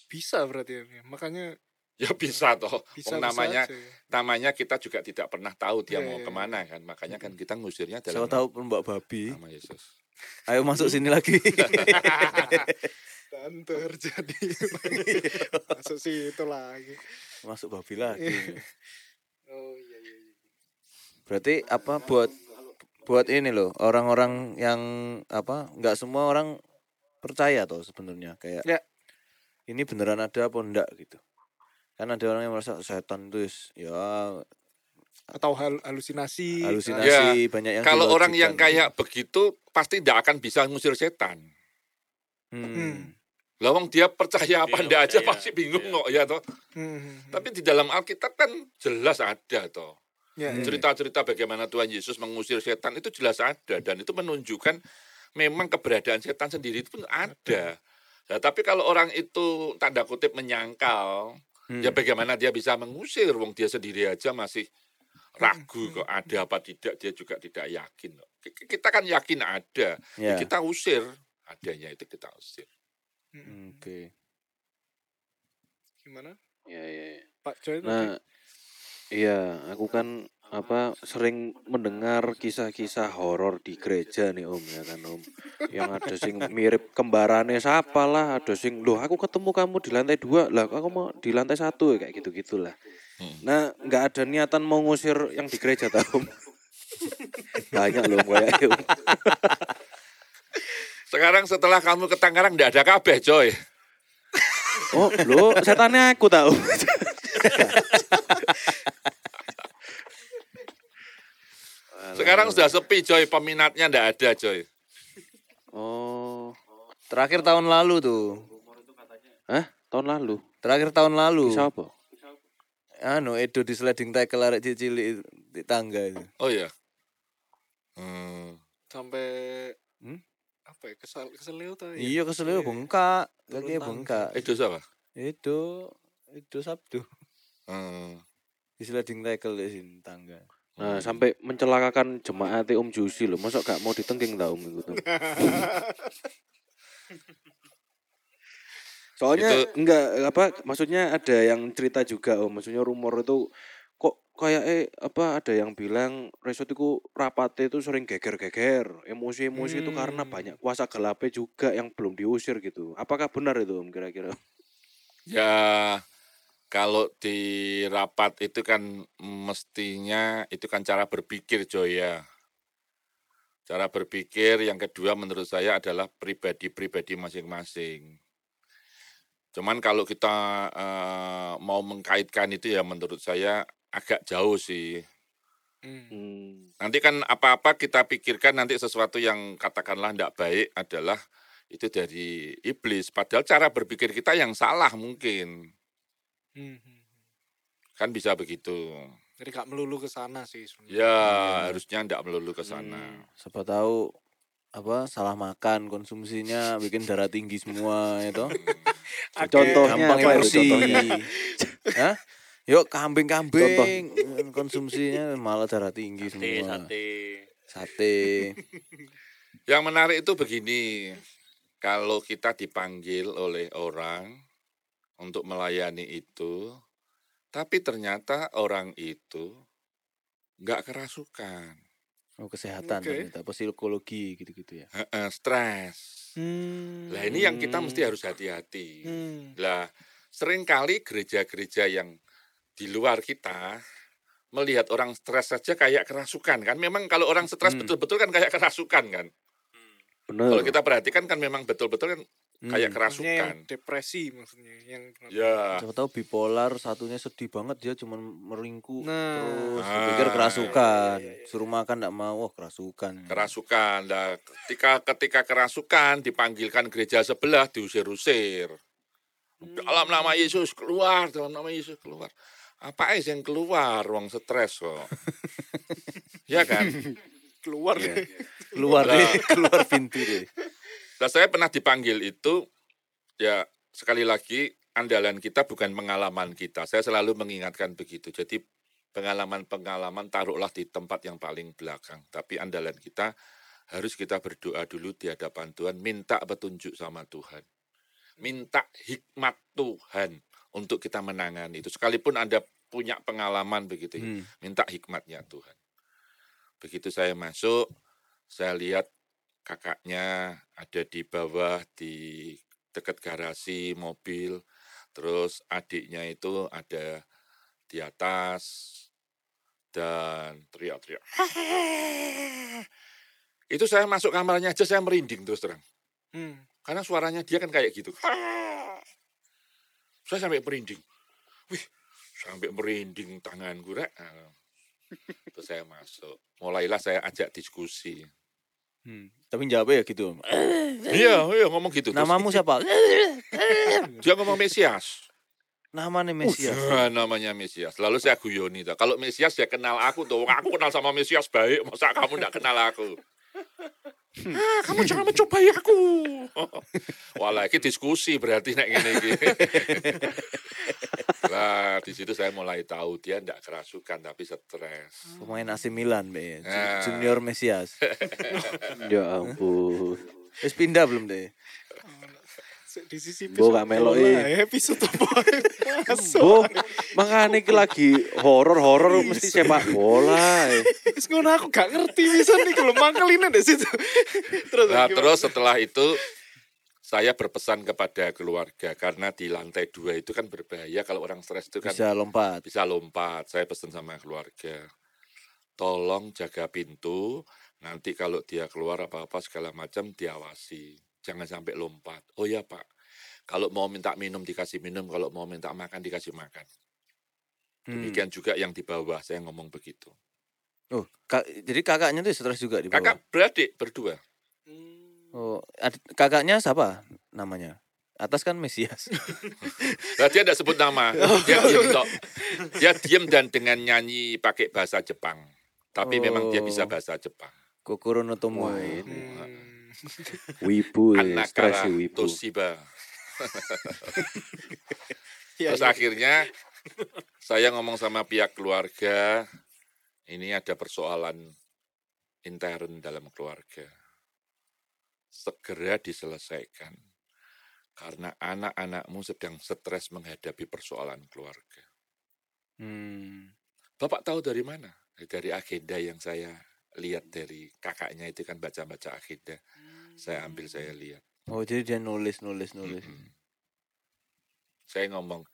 Speaker 3: bisa berarti ya. Makanya
Speaker 4: Ya bisa toh.
Speaker 3: bisa, bisa
Speaker 4: namanya
Speaker 3: aja ya.
Speaker 4: namanya kita juga tidak pernah tahu dia
Speaker 3: Iya,
Speaker 4: mau
Speaker 3: iya,
Speaker 4: ke mana kan. Makanya kan kita ngusirnya dalam
Speaker 2: Siapa tahu pun Mbak Babi.
Speaker 4: nama Yesus.
Speaker 2: Ayo masuk sini lagi.
Speaker 3: Dan terjadi masuk situ lagi.
Speaker 2: masuk babi lagi.
Speaker 3: Oh iya iya. iya.
Speaker 2: Berarti apa buat buat ini loh orang-orang yang apa nggak semua orang percaya tuh sebenarnya kayak
Speaker 3: Ya.
Speaker 2: ini beneran ada apa enggak gitu kan ada orang yang merasa setan is- ya
Speaker 3: atau hal halusinasi
Speaker 2: halusinasi banyak yang
Speaker 4: Kalau orang yang kayak begitu pasti tidak akan bisa ngusir setan.
Speaker 2: Hmm.
Speaker 4: Lah wong dia percaya apa
Speaker 5: Dia
Speaker 4: ndak aja pasti bingung
Speaker 5: iya.
Speaker 4: kok ya toh.
Speaker 3: Hmm, hmm,
Speaker 4: Tapi di dalam Alkitab kan jelas ada toh.
Speaker 3: ya,
Speaker 2: Hmm.
Speaker 3: ya.
Speaker 4: Cerita-cerita bagaimana Tuhan Yesus mengusir setan itu jelas ada dan itu menunjukkan memang keberadaan setan sendiri itu pun ada. Nah, tapi kalau orang itu tanda kutip menyangkal,
Speaker 2: Hmm.
Speaker 4: ya bagaimana dia bisa mengusir wong dia sendiri aja masih ragu kok ada apa tidak dia juga tidak yakin Kita kan yakin ada, ya
Speaker 2: Ya.
Speaker 4: kita usir adanya itu kita usir.
Speaker 3: Hmm.
Speaker 2: Oke.
Speaker 3: gimana
Speaker 1: Ya, ya, ya.
Speaker 3: Pak Joy tadi?
Speaker 1: Nah, iya, aku kan apa sering mendengar kisah-kisah horor di gereja nih Om ya kan Om. Yang ada sing mirip kembarannya siapa lah, ada sing loh aku ketemu kamu di lantai dua lah, aku mau di lantai satu kayak gitu gitulah.
Speaker 4: Hmm.
Speaker 1: Nah, nggak ada niatan mau ngusir yang di gereja tau Om. Banyak loh kayak Om.
Speaker 4: Sekarang setelah kamu ke Tangerang ndak ada kabeh, coy.
Speaker 1: Oh, lo setannya aku tahu.
Speaker 4: Sekarang sudah sepi, coy. Peminatnya ndak ada, coy.
Speaker 1: Oh,
Speaker 2: Terakhir tahun lalu tuh.
Speaker 1: hah? Tahun lalu.
Speaker 2: Terakhir tahun lalu.
Speaker 1: Bisa apa?
Speaker 2: Anu Edo di sliding tackle arek cilik di tangga itu.
Speaker 4: Oh iya. Hmm.
Speaker 3: sampai
Speaker 2: Hmm?
Speaker 3: Apa ya kesal keselio tuh ya?
Speaker 2: Iya keselio bengkak,
Speaker 3: Turun
Speaker 2: kakinya
Speaker 3: tangga.
Speaker 2: bengkak.
Speaker 4: Itu siapa?
Speaker 2: Itu itu Sabtu
Speaker 4: Hmm.
Speaker 2: di sliding tackle di sini tangga.
Speaker 1: Nah, sampai mencelakakan jemaat Om Jusi loh. Masa gak mau ditengking tau Om itu. Soalnya
Speaker 4: Itu-
Speaker 1: enggak apa maksudnya ada yang cerita juga Om. Maksudnya rumor itu kayak eh apa ada yang bilang resort itu rapatnya itu sering geger-geger. Emosi-emosi itu karena
Speaker 3: Hmm.
Speaker 1: banyak kuasa gelapnya juga yang belum diusir gitu. Apakah benar itu Om kira-kira?
Speaker 4: Ya kalau di rapat itu kan mestinya itu kan cara berpikir Joy ya. Cara berpikir yang kedua menurut saya adalah pribadi-pribadi masing-masing. Cuman kalau kita eh, mau mengkaitkan itu ya menurut saya agak jauh sih.
Speaker 3: Hmm.
Speaker 1: Hmm.
Speaker 4: Nanti kan apa-apa kita pikirkan nanti sesuatu yang katakanlah tidak baik adalah itu dari iblis. Padahal cara berpikir kita yang salah mungkin.
Speaker 3: Hmm, hmm.
Speaker 4: Kan bisa begitu.
Speaker 3: jadi gak melulu ke sana sih sebenarnya
Speaker 4: Ya,
Speaker 2: Iya.
Speaker 4: harusnya tidak melulu ke sana.
Speaker 2: Hmm, siapa tahu apa salah makan konsumsinya bikin darah tinggi semua itu.
Speaker 3: Ada-
Speaker 1: Contohnya
Speaker 2: Gampang
Speaker 1: apa
Speaker 2: emosi.
Speaker 1: contohnya?
Speaker 2: Hah? Yuk kambing-kambing konsumsinya malah darah tinggi
Speaker 5: Sate,
Speaker 2: semua.
Speaker 5: sate.
Speaker 2: Sate.
Speaker 4: Yang menarik itu begini, kalau kita dipanggil oleh orang untuk melayani itu, tapi ternyata orang itu nggak kerasukan,
Speaker 2: Oh kesehatan
Speaker 3: Oke.
Speaker 2: ternyata apa psikologi gitu-gitu ya.
Speaker 4: Heeh, stres.
Speaker 3: Hmm.
Speaker 4: Lah ini yang kita mesti harus hati-hati.
Speaker 3: Hmm.
Speaker 4: Lah sering kali gereja-gereja yang di luar kita melihat orang stres saja kayak kerasukan kan. Memang kalau orang stres
Speaker 2: Hmm.
Speaker 4: betul-betul kan kayak kerasukan kan.
Speaker 1: Bener.
Speaker 4: Kalau kita perhatikan kan memang betul-betul kan kayak
Speaker 2: Hmm.
Speaker 3: Maksudnya yang
Speaker 4: kerasukan.
Speaker 3: depresi maksudnya yang
Speaker 4: Ya.
Speaker 2: Siapa tahu bipolar satunya sedih banget dia cuman meringkuk
Speaker 3: Nah.
Speaker 2: terus
Speaker 4: Ah,
Speaker 2: dipikir kerasukan.
Speaker 3: iya, iya, iya.
Speaker 2: Suruh makan enggak mau, wah kerasukan.
Speaker 4: kerasukan. Nah, ketika ketika kerasukan dipanggilkan gereja sebelah diusir-usir. Dalam nama Yesus keluar, dalam nama Yesus keluar. Apa sih yang keluar? Ruang stres kok. ya kan?
Speaker 3: keluar
Speaker 4: Iya.
Speaker 2: Keluar deh, keluar pintu deh.
Speaker 4: Nah, saya pernah dipanggil itu ya sekali lagi andalan kita bukan pengalaman kita. Saya selalu mengingatkan begitu. Jadi pengalaman-pengalaman taruhlah di tempat yang paling belakang. Tapi andalan kita harus kita berdoa dulu di hadapan Tuhan, minta petunjuk sama Tuhan. Minta hikmat Tuhan untuk kita menangani itu. Sekalipun Anda punya pengalaman begitu, ya,
Speaker 2: Hmm.
Speaker 4: minta hikmatnya Tuhan. Begitu saya masuk, saya lihat kakaknya ada di bawah di dekat garasi mobil, terus adiknya itu ada di atas dan teriak-teriak. Itu saya masuk kamarnya aja saya merinding terus terang.
Speaker 3: Hmm.
Speaker 4: Karena suaranya dia kan kayak gitu. Saya sampai merinding. Wih, sampai merinding tanganku rek. Terus saya masuk. Mulailah saya ajak diskusi.
Speaker 2: Hmm. Tapi jawabnya ya gitu.
Speaker 4: Iya, iya ngomong gitu. Terus
Speaker 2: Namamu siapa?
Speaker 4: dia ngomong Mesias.
Speaker 2: Namanya Mesias.
Speaker 4: Ah, namanya Mesias. Lalu saya guyoni. Kalau Mesias ya kenal aku tuh. Aku kenal sama Mesias baik. Masa kamu tidak kenal aku? Ah, kamu jangan mencobai aku. Walah, ini diskusi berarti nek gini gini. Lah, di situ saya mulai tahu dia tidak kerasukan tapi stres.
Speaker 2: Pemain AC Milan, Be.
Speaker 4: Ah.
Speaker 2: Junior Mesias.
Speaker 1: Ya ampun.
Speaker 2: Wis pindah belum deh?
Speaker 3: Di sisi
Speaker 1: Bo, gak
Speaker 3: bola,
Speaker 1: eh.
Speaker 3: episode apa?
Speaker 1: Bu, makanya iki lagi horor-horor mesti sepak bola. eh.
Speaker 3: Wis ngono aku gak ngerti bisa nih kalau mangkelin di situ. terus
Speaker 4: Nah, terus setelah itu saya berpesan kepada keluarga karena di lantai dua itu kan berbahaya kalau orang stres itu kan
Speaker 2: Bisa lompat.
Speaker 4: bisa lompat. Saya pesan sama keluarga, tolong jaga pintu. Nanti kalau dia keluar apa-apa segala macam diawasi, jangan sampai lompat. Oh ya pak, kalau mau minta minum dikasih minum, kalau mau minta makan dikasih makan.
Speaker 2: Hmm.
Speaker 4: Demikian juga yang di bawah saya ngomong begitu.
Speaker 2: Oh, ka- jadi kakaknya tuh stres juga di bawah.
Speaker 4: Kakak beradik berdua.
Speaker 3: Hmm.
Speaker 2: Oh, kakaknya siapa namanya? Atas kan Mesias.
Speaker 4: Nah, dia tidak sebut nama, dia diem tok. Dia diem dan dengan nyanyi pakai bahasa Jepang. Tapi memang dia bisa
Speaker 2: Oh.
Speaker 4: bahasa Jepang.
Speaker 2: Kokoro no Tomo.
Speaker 1: Wah, ini.
Speaker 3: Hmm.
Speaker 1: Wibu ya, stres sih wibu.
Speaker 4: Toshiba. Terus
Speaker 3: iya.
Speaker 4: akhirnya saya ngomong sama pihak keluarga, ini ada persoalan intern dalam keluarga. Segera diselesaikan. Karena anak-anakmu sedang stres menghadapi persoalan keluarga.
Speaker 2: Hmm.
Speaker 4: Bapak tahu dari mana? Dari agenda yang saya lihat dari kakaknya itu kan baca-baca agenda. Saya ambil, saya lihat.
Speaker 2: Oh, jadi dia nulis, nulis, nulis.
Speaker 4: Mm-mm. Saya ngomong,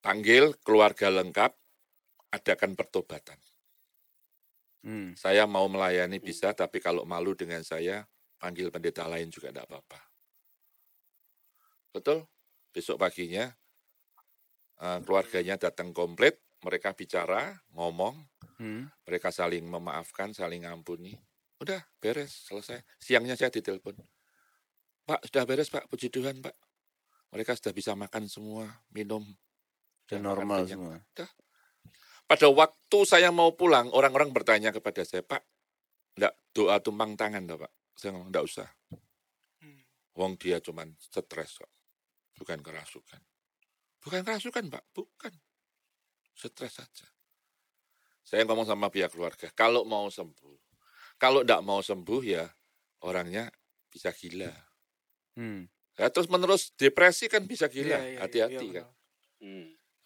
Speaker 4: panggil keluarga lengkap, adakan pertobatan.
Speaker 2: Hmm.
Speaker 4: Saya mau melayani bisa, tapi kalau malu dengan saya, panggil pendeta lain juga tidak apa-apa. Betul? Besok paginya, eh, keluarganya datang komplit, mereka bicara, ngomong,
Speaker 2: Hmm.
Speaker 4: mereka saling memaafkan, saling ngampuni. Udah, beres, selesai. Siangnya saya ditelepon. Pak, sudah beres Pak, puji Tuhan Pak. Mereka sudah bisa makan semua, minum.
Speaker 2: Dan normal semua.
Speaker 4: Pada waktu saya mau pulang, orang-orang bertanya kepada saya, Pak, enggak doa tumpang tangan Pak? Saya ngomong, enggak usah.
Speaker 3: Hmm.
Speaker 4: Wong dia cuman stres kok. Bukan kerasukan. Bukan kerasukan Pak, bukan. Stres saja. Saya ngomong sama pihak keluarga, kalau mau sembuh. Kalau enggak mau sembuh ya orangnya bisa gila.
Speaker 2: Hmm.
Speaker 4: Ya, terus menerus depresi kan bisa gila.
Speaker 3: Iya, iya, iya,
Speaker 4: Hati-hati
Speaker 3: iya,
Speaker 4: kan.
Speaker 3: benar.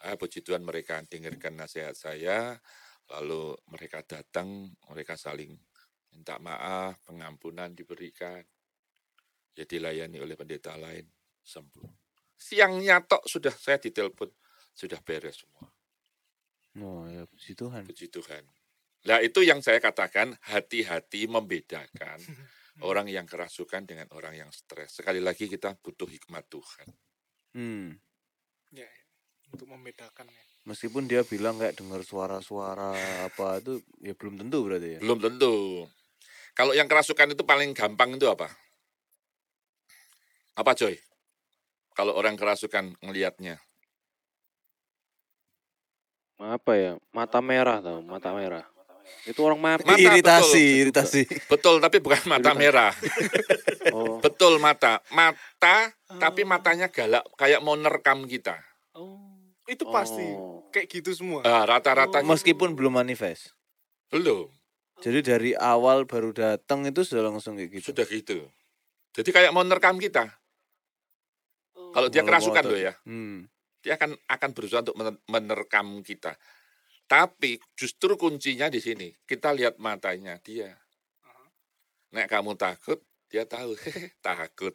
Speaker 4: Ah, puji Tuhan mereka dengarkan nasihat saya, lalu mereka datang, mereka saling minta maaf, pengampunan diberikan. Ya dilayani oleh pendeta lain, sembuh. Siangnya tok sudah saya ditelepon, sudah beres semua.
Speaker 2: Oh, ya puji Tuhan.
Speaker 4: Puji Tuhan. Nah itu yang saya katakan hati-hati membedakan orang yang kerasukan dengan orang yang stres. Sekali lagi kita butuh hikmat Tuhan.
Speaker 2: Hmm.
Speaker 3: Ya, ya. untuk membedakan ya.
Speaker 2: Meskipun dia bilang kayak dengar suara-suara apa itu ya belum tentu berarti ya.
Speaker 4: Belum tentu. Kalau yang kerasukan itu paling gampang itu apa? Apa coy? Kalau orang kerasukan ngelihatnya.
Speaker 1: Apa ya? Mata merah tau, mata merah. Itu orang mati.
Speaker 4: Mata,
Speaker 2: iritasi,
Speaker 4: betul.
Speaker 2: iritasi.
Speaker 4: Betul, tapi bukan mata merah.
Speaker 1: Oh,
Speaker 4: Betul mata. Mata, tapi matanya galak. Kayak mau nerekam kita.
Speaker 3: Oh, itu pasti
Speaker 1: Oh.
Speaker 3: kayak gitu semua.
Speaker 4: Ah, Rata-rata
Speaker 3: Oh.
Speaker 2: Meskipun belum manifest.
Speaker 4: belum.
Speaker 2: Jadi dari awal baru datang itu sudah langsung kayak gitu.
Speaker 4: Sudah gitu. Jadi kayak mau nerekam kita. Kalau dia kerasukan loh ya.
Speaker 2: Hmm.
Speaker 4: Dia akan akan berusaha untuk mener- menerkam kita. Tapi justru kuncinya di sini. Kita lihat matanya dia. Nek kamu takut, dia tahu. takut.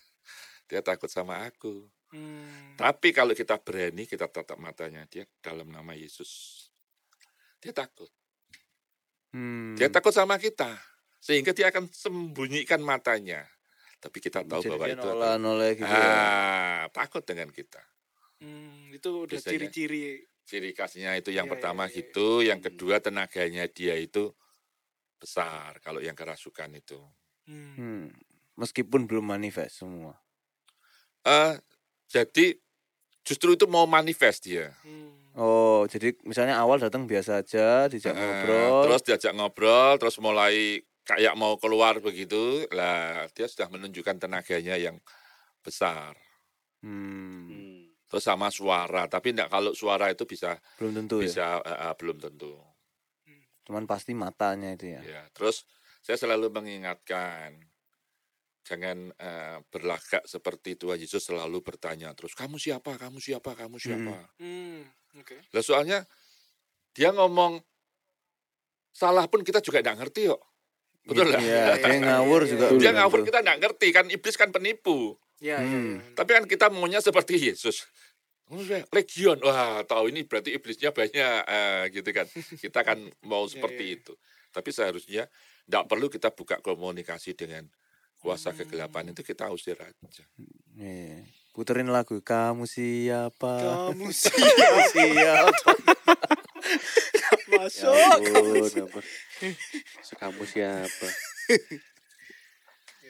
Speaker 4: dia takut sama aku.
Speaker 3: Hmm.
Speaker 4: Tapi kalau kita berani, kita tatap matanya dia dalam nama Yesus. Dia takut.
Speaker 2: Hmm.
Speaker 4: Dia takut sama kita. Sehingga dia akan sembunyikan matanya. Tapi kita tahu
Speaker 2: Jadi
Speaker 4: bahwa itu
Speaker 2: nolak-nolak gitu ya.
Speaker 4: ah, takut dengan kita.
Speaker 3: Hmm, itu udah
Speaker 4: Biasanya.
Speaker 3: ciri-ciri
Speaker 4: Ciri khasnya itu yang
Speaker 3: Iya,
Speaker 4: pertama
Speaker 3: iya, iya.
Speaker 4: gitu, yang kedua tenaganya dia itu besar kalau yang kerasukan itu.
Speaker 3: Hmm.
Speaker 2: Hmm. Meskipun belum manifest semua.
Speaker 4: Eh jadi justru itu mau manifest dia.
Speaker 3: Hmm.
Speaker 2: Oh, jadi misalnya awal datang biasa aja, dijak
Speaker 4: Eh,
Speaker 2: ngobrol.
Speaker 4: Terus diajak ngobrol, terus mulai kayak mau keluar begitu, lah dia sudah menunjukkan tenaganya yang besar.
Speaker 2: Hmm,
Speaker 1: Hmm.
Speaker 4: Terus sama suara, tapi enggak kalau suara itu bisa
Speaker 2: belum tentu ya.
Speaker 4: bisa eh, eh, belum tentu.
Speaker 2: Cuman pasti matanya itu ya.
Speaker 4: Ya, terus saya selalu mengingatkan jangan eh, berlagak seperti Tuhan Yesus selalu bertanya terus kamu siapa, kamu siapa, kamu siapa.
Speaker 3: Hmm. Oke.
Speaker 4: Lah soalnya dia ngomong salah pun kita juga enggak ngerti kok. Betul lah.
Speaker 2: Iya, dia
Speaker 3: iya,
Speaker 2: ngawur
Speaker 3: iya,
Speaker 2: juga.
Speaker 3: iya.
Speaker 4: Dia ngawur kita enggak ngerti kan iblis kan penipu.
Speaker 3: Ya, ya,
Speaker 2: Hmm.
Speaker 3: ya.
Speaker 4: Tapi kan kita maunya seperti Yesus. Oh, ya, Legion, wah tahu ini berarti iblisnya banyak, eh, gitu kan. Kita kan mau seperti
Speaker 3: iya.
Speaker 4: itu. Tapi seharusnya tidak perlu kita buka komunikasi dengan kuasa
Speaker 3: Hmm.
Speaker 4: kegelapan itu kita usir aja.
Speaker 2: Iya. Puterin lagu kamu siapa?
Speaker 3: Kamu
Speaker 2: siapa?
Speaker 1: Ya
Speaker 3: masuk.
Speaker 1: ampun, ampun. Sekamu siapa?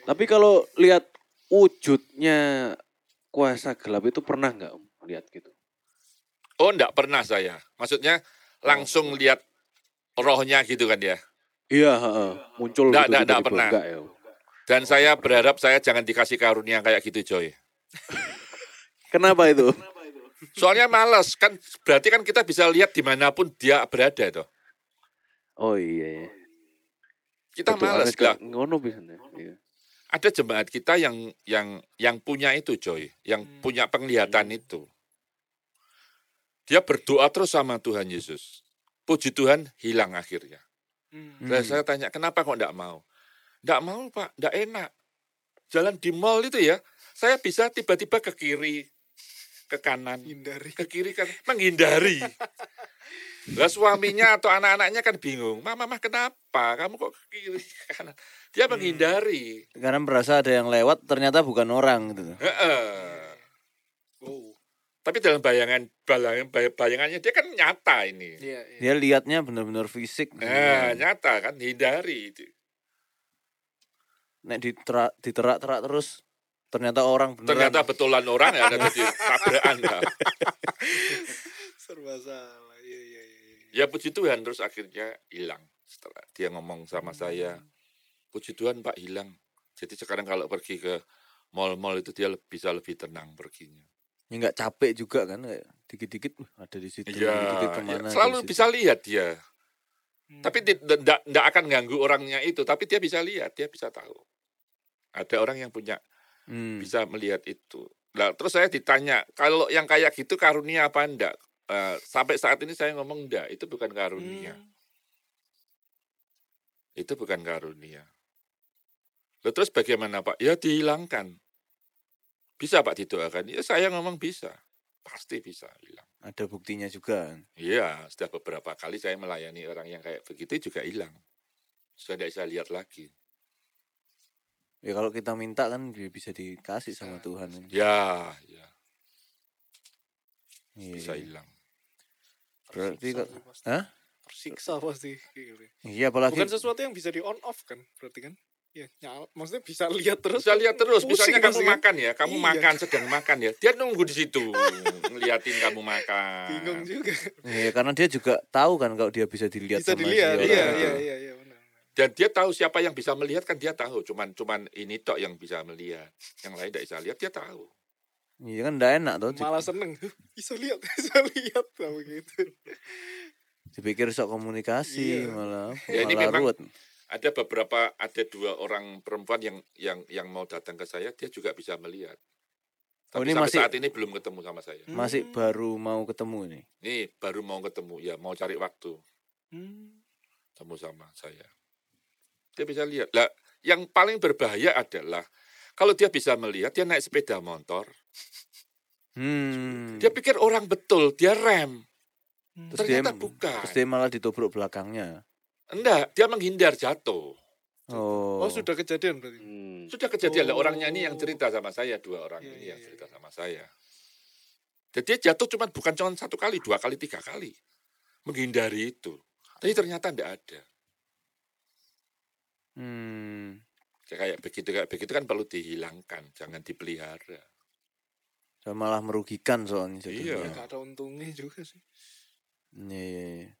Speaker 1: Tapi kalau lihat wujudnya kuasa gelap itu pernah nggak Om lihat gitu?
Speaker 4: Oh, enggak pernah saya. Maksudnya langsung lihat rohnya gitu kan ya.
Speaker 1: Iya, heeh. muncul
Speaker 4: Nggak,
Speaker 1: gitu
Speaker 4: nggak, nggak
Speaker 1: tiba-tiba.
Speaker 4: pernah.
Speaker 1: Nggak ya?
Speaker 4: Dan saya berharap saya jangan dikasih karunia kayak gitu, Joy.
Speaker 1: Kenapa itu?
Speaker 4: Soalnya males kan berarti kan kita bisa lihat di mana pun dia berada toh.
Speaker 1: Oh iya. iya.
Speaker 4: Kita
Speaker 1: Betul,
Speaker 4: males lah.
Speaker 1: Ngono biasanya. Iya.
Speaker 4: Ada jemaat kita yang yang yang punya itu, Joy, yang
Speaker 3: Hmm.
Speaker 4: punya penglihatan itu. Dia berdoa terus sama Tuhan Yesus. Puji Tuhan hilang akhirnya.
Speaker 3: Hmm.
Speaker 2: Hmm.
Speaker 4: Lah saya tanya, kenapa kok enggak mau? Enggak mau, Pak, enggak enak. Jalan di mall itu ya, saya bisa tiba-tiba ke kiri, ke kanan,
Speaker 3: Hindari.
Speaker 4: ke kiri kan menghindari. Lah suaminya atau anak-anaknya kan bingung, "Mama, mah kenapa? Kamu kok ke kiri, ke kanan?" Dia
Speaker 3: Hmm.
Speaker 4: menghindari.
Speaker 2: Karena merasa ada yang lewat ternyata bukan orang gitu.
Speaker 4: Heeh.
Speaker 3: Oh.
Speaker 4: Tapi dalam bayangan bayangan bayangannya dia kan nyata ini.
Speaker 3: Iya, iya.
Speaker 2: Dia lihatnya benar-benar fisik.
Speaker 4: Nah, nyata kan hindari itu.
Speaker 2: Nek diterak diterak-terak terus ternyata orang beneran.
Speaker 4: Ternyata betulan orang ya ada jadi tabrakan ya.
Speaker 3: Serba salah. Iya, iya, iya. iya.
Speaker 4: Ya puji Tuhan terus akhirnya hilang. Setelah dia ngomong sama saya, puji Tuhan Pak hilang. Jadi sekarang kalau pergi ke mall-mall itu dia bisa lebih tenang perginya.
Speaker 2: Ya nggak capek juga kan kayak dikit-dikit "Wah, ada di situ,
Speaker 4: Iya,
Speaker 2: dikit-dikit
Speaker 4: ya,
Speaker 2: ke mana. di
Speaker 4: selalu
Speaker 2: situ."
Speaker 4: bisa lihat dia.
Speaker 3: Hmm.
Speaker 4: Tapi tidak akan ganggu orangnya itu, tapi dia bisa lihat, dia bisa tahu. Ada orang yang punya
Speaker 2: Hmm.
Speaker 4: bisa melihat itu. Nah, terus saya ditanya, kalau yang kayak gitu karunia apa enggak? Eh, sampai saat ini saya ngomong enggak, itu bukan karunia.
Speaker 3: Hmm.
Speaker 4: Itu bukan karunia. Loh, terus bagaimana Pak? Ya dihilangkan. Bisa Pak didoakan? Ya saya ngomong bisa. Pasti bisa hilang.
Speaker 2: Ada buktinya juga.
Speaker 4: Iya, sudah beberapa kali saya melayani orang yang kayak begitu juga hilang. Sudah tidak bisa lihat lagi.
Speaker 2: Ya kalau kita minta kan dia bisa dikasih sama
Speaker 3: Bisa,
Speaker 2: Tuhan.
Speaker 4: Ya, ya
Speaker 2: Iya,
Speaker 4: bisa
Speaker 2: iya.
Speaker 4: hilang.
Speaker 2: Berarti kok. Hah?
Speaker 3: Tersiksa pasti. Gitu.
Speaker 2: Iya apalagi
Speaker 3: Bukan sesuatu yang bisa di on off kan, berarti kan? Ya, nyala. Maksudnya bisa lihat terus.
Speaker 4: Bisa lihat terus,
Speaker 3: Pusing
Speaker 4: misalnya kamu
Speaker 3: kan?
Speaker 4: makan ya, kamu
Speaker 3: Iya.
Speaker 4: makan, sedang makan ya, dia nunggu di situ, ngeliatin kamu makan.
Speaker 3: Bingung juga.
Speaker 2: Iya, karena dia juga tahu kan kalau dia bisa dilihat
Speaker 3: bisa
Speaker 2: sama
Speaker 3: dilihat.
Speaker 2: si
Speaker 3: Iya, iya, iya, iya, benar.
Speaker 4: Dan dia tahu siapa yang bisa melihat kan dia tahu, cuman cuman ini tok yang bisa melihat, yang lain tidak bisa lihat dia tahu.
Speaker 2: Iya kan enggak enak tuh.
Speaker 3: Malah seneng. "Huh, Bisa lihat, bisa lihat sama gitu.
Speaker 2: Dipikir sok komunikasi
Speaker 3: Iya.
Speaker 2: malah
Speaker 4: Ya, ini
Speaker 2: malah
Speaker 4: memang-
Speaker 2: ruwet.
Speaker 4: Ada beberapa, ada dua orang perempuan yang yang yang mau datang ke saya, dia juga bisa melihat.
Speaker 2: Oh,
Speaker 4: Tapi
Speaker 2: ini
Speaker 4: sampai
Speaker 2: masih-
Speaker 4: saat ini belum ketemu sama saya.
Speaker 2: Masih
Speaker 3: Hmm.
Speaker 2: baru mau ketemu ini.
Speaker 4: Ini baru mau ketemu, ya mau cari waktu
Speaker 3: Hmm.
Speaker 4: ketemu sama saya. Dia bisa lihat. Lah, yang paling berbahaya adalah kalau dia bisa melihat, dia naik sepeda motor,
Speaker 2: Hmm.
Speaker 4: dia pikir orang betul, dia rem.
Speaker 2: Terus dia,
Speaker 4: Ternyata bukan.
Speaker 2: terus dia malah ditobrok belakangnya.
Speaker 4: Enggak, dia menghindar jatuh.
Speaker 2: Oh.
Speaker 3: Oh, sudah kejadian berarti.
Speaker 1: Hmm.
Speaker 4: Sudah kejadian lah
Speaker 3: Oh.
Speaker 4: orangnya ini yang cerita sama saya, dua orang
Speaker 3: Iya,
Speaker 4: ini
Speaker 3: iya,
Speaker 4: yang cerita
Speaker 3: iya.
Speaker 4: sama saya. Jadi dia jatuh cuma bukan cuma satu kali, dua kali, tiga kali. Menghindari itu. Tapi ternyata tidak ada.
Speaker 2: Hmm.
Speaker 4: Ya, Kayak begitu, kayak begitu kan perlu dihilangkan, jangan dipelihara.
Speaker 2: Dan malah merugikan soalnya
Speaker 4: Iya.
Speaker 2: jadinya.
Speaker 3: Gak ada untungnya juga sih.
Speaker 2: Iya, iya, iya.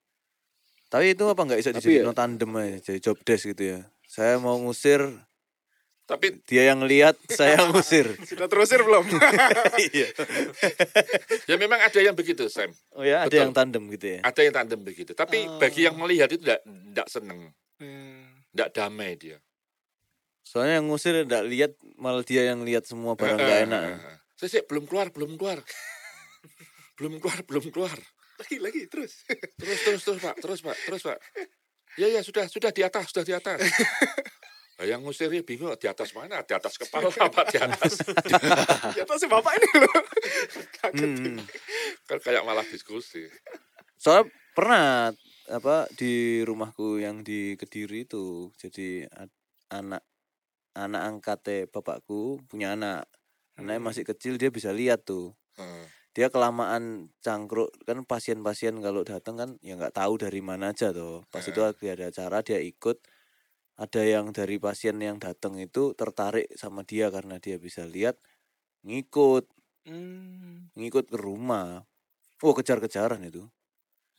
Speaker 2: Tapi itu apa nggak bisa dijadiin
Speaker 1: ya-
Speaker 2: tandem aja, jadi job desk gitu ya. Saya mau ngusir,
Speaker 4: Tapi
Speaker 2: dia yang lihat, saya ngusir.
Speaker 3: Sudah terusir belum?
Speaker 2: Iya.
Speaker 4: ya memang ada yang begitu, Sam.
Speaker 2: Oh ya, ada
Speaker 4: Betul.
Speaker 2: yang tandem gitu ya.
Speaker 4: Ada yang tandem begitu. Tapi
Speaker 3: Oh.
Speaker 4: bagi yang melihat itu tidak tidak seneng,
Speaker 3: Hmm.
Speaker 4: tidak damai dia.
Speaker 2: Soalnya yang ngusir enggak lihat, malah dia yang lihat semua barang nggak
Speaker 4: Eh,
Speaker 2: enak.
Speaker 4: Saya sih belum keluar, belum keluar. belum keluar, belum keluar.
Speaker 3: Lagi lagi terus.
Speaker 4: Terus, terus, terus, Pak. Terus, Pak. Terus, Pak. Ya, ya, sudah, sudah di atas, sudah di atas. Nah, yang ngusirnya bingung, di atas mana? Di atas kepala apa di atas?
Speaker 3: Ternyata si bapak ini loh. Kaget.
Speaker 2: Hmm.
Speaker 4: kan kayak malah diskusi.
Speaker 2: Soalnya pernah apa di rumahku yang di Kediri itu, jadi ad- anak anak angkatnya bapakku punya anak. Anaknya
Speaker 3: Hmm.
Speaker 2: masih kecil dia bisa lihat tuh.
Speaker 4: Hmm.
Speaker 2: Dia kelamaan cangkruk kan pasien-pasien kalau datang kan ya nggak tahu dari mana aja tuh pas itu lagi ada acara dia ikut. Ada yang dari pasien yang datang itu tertarik sama dia karena dia bisa lihat ngikut.
Speaker 3: Hmm.
Speaker 2: ngikut ke rumah. Oh kejar-kejaran itu.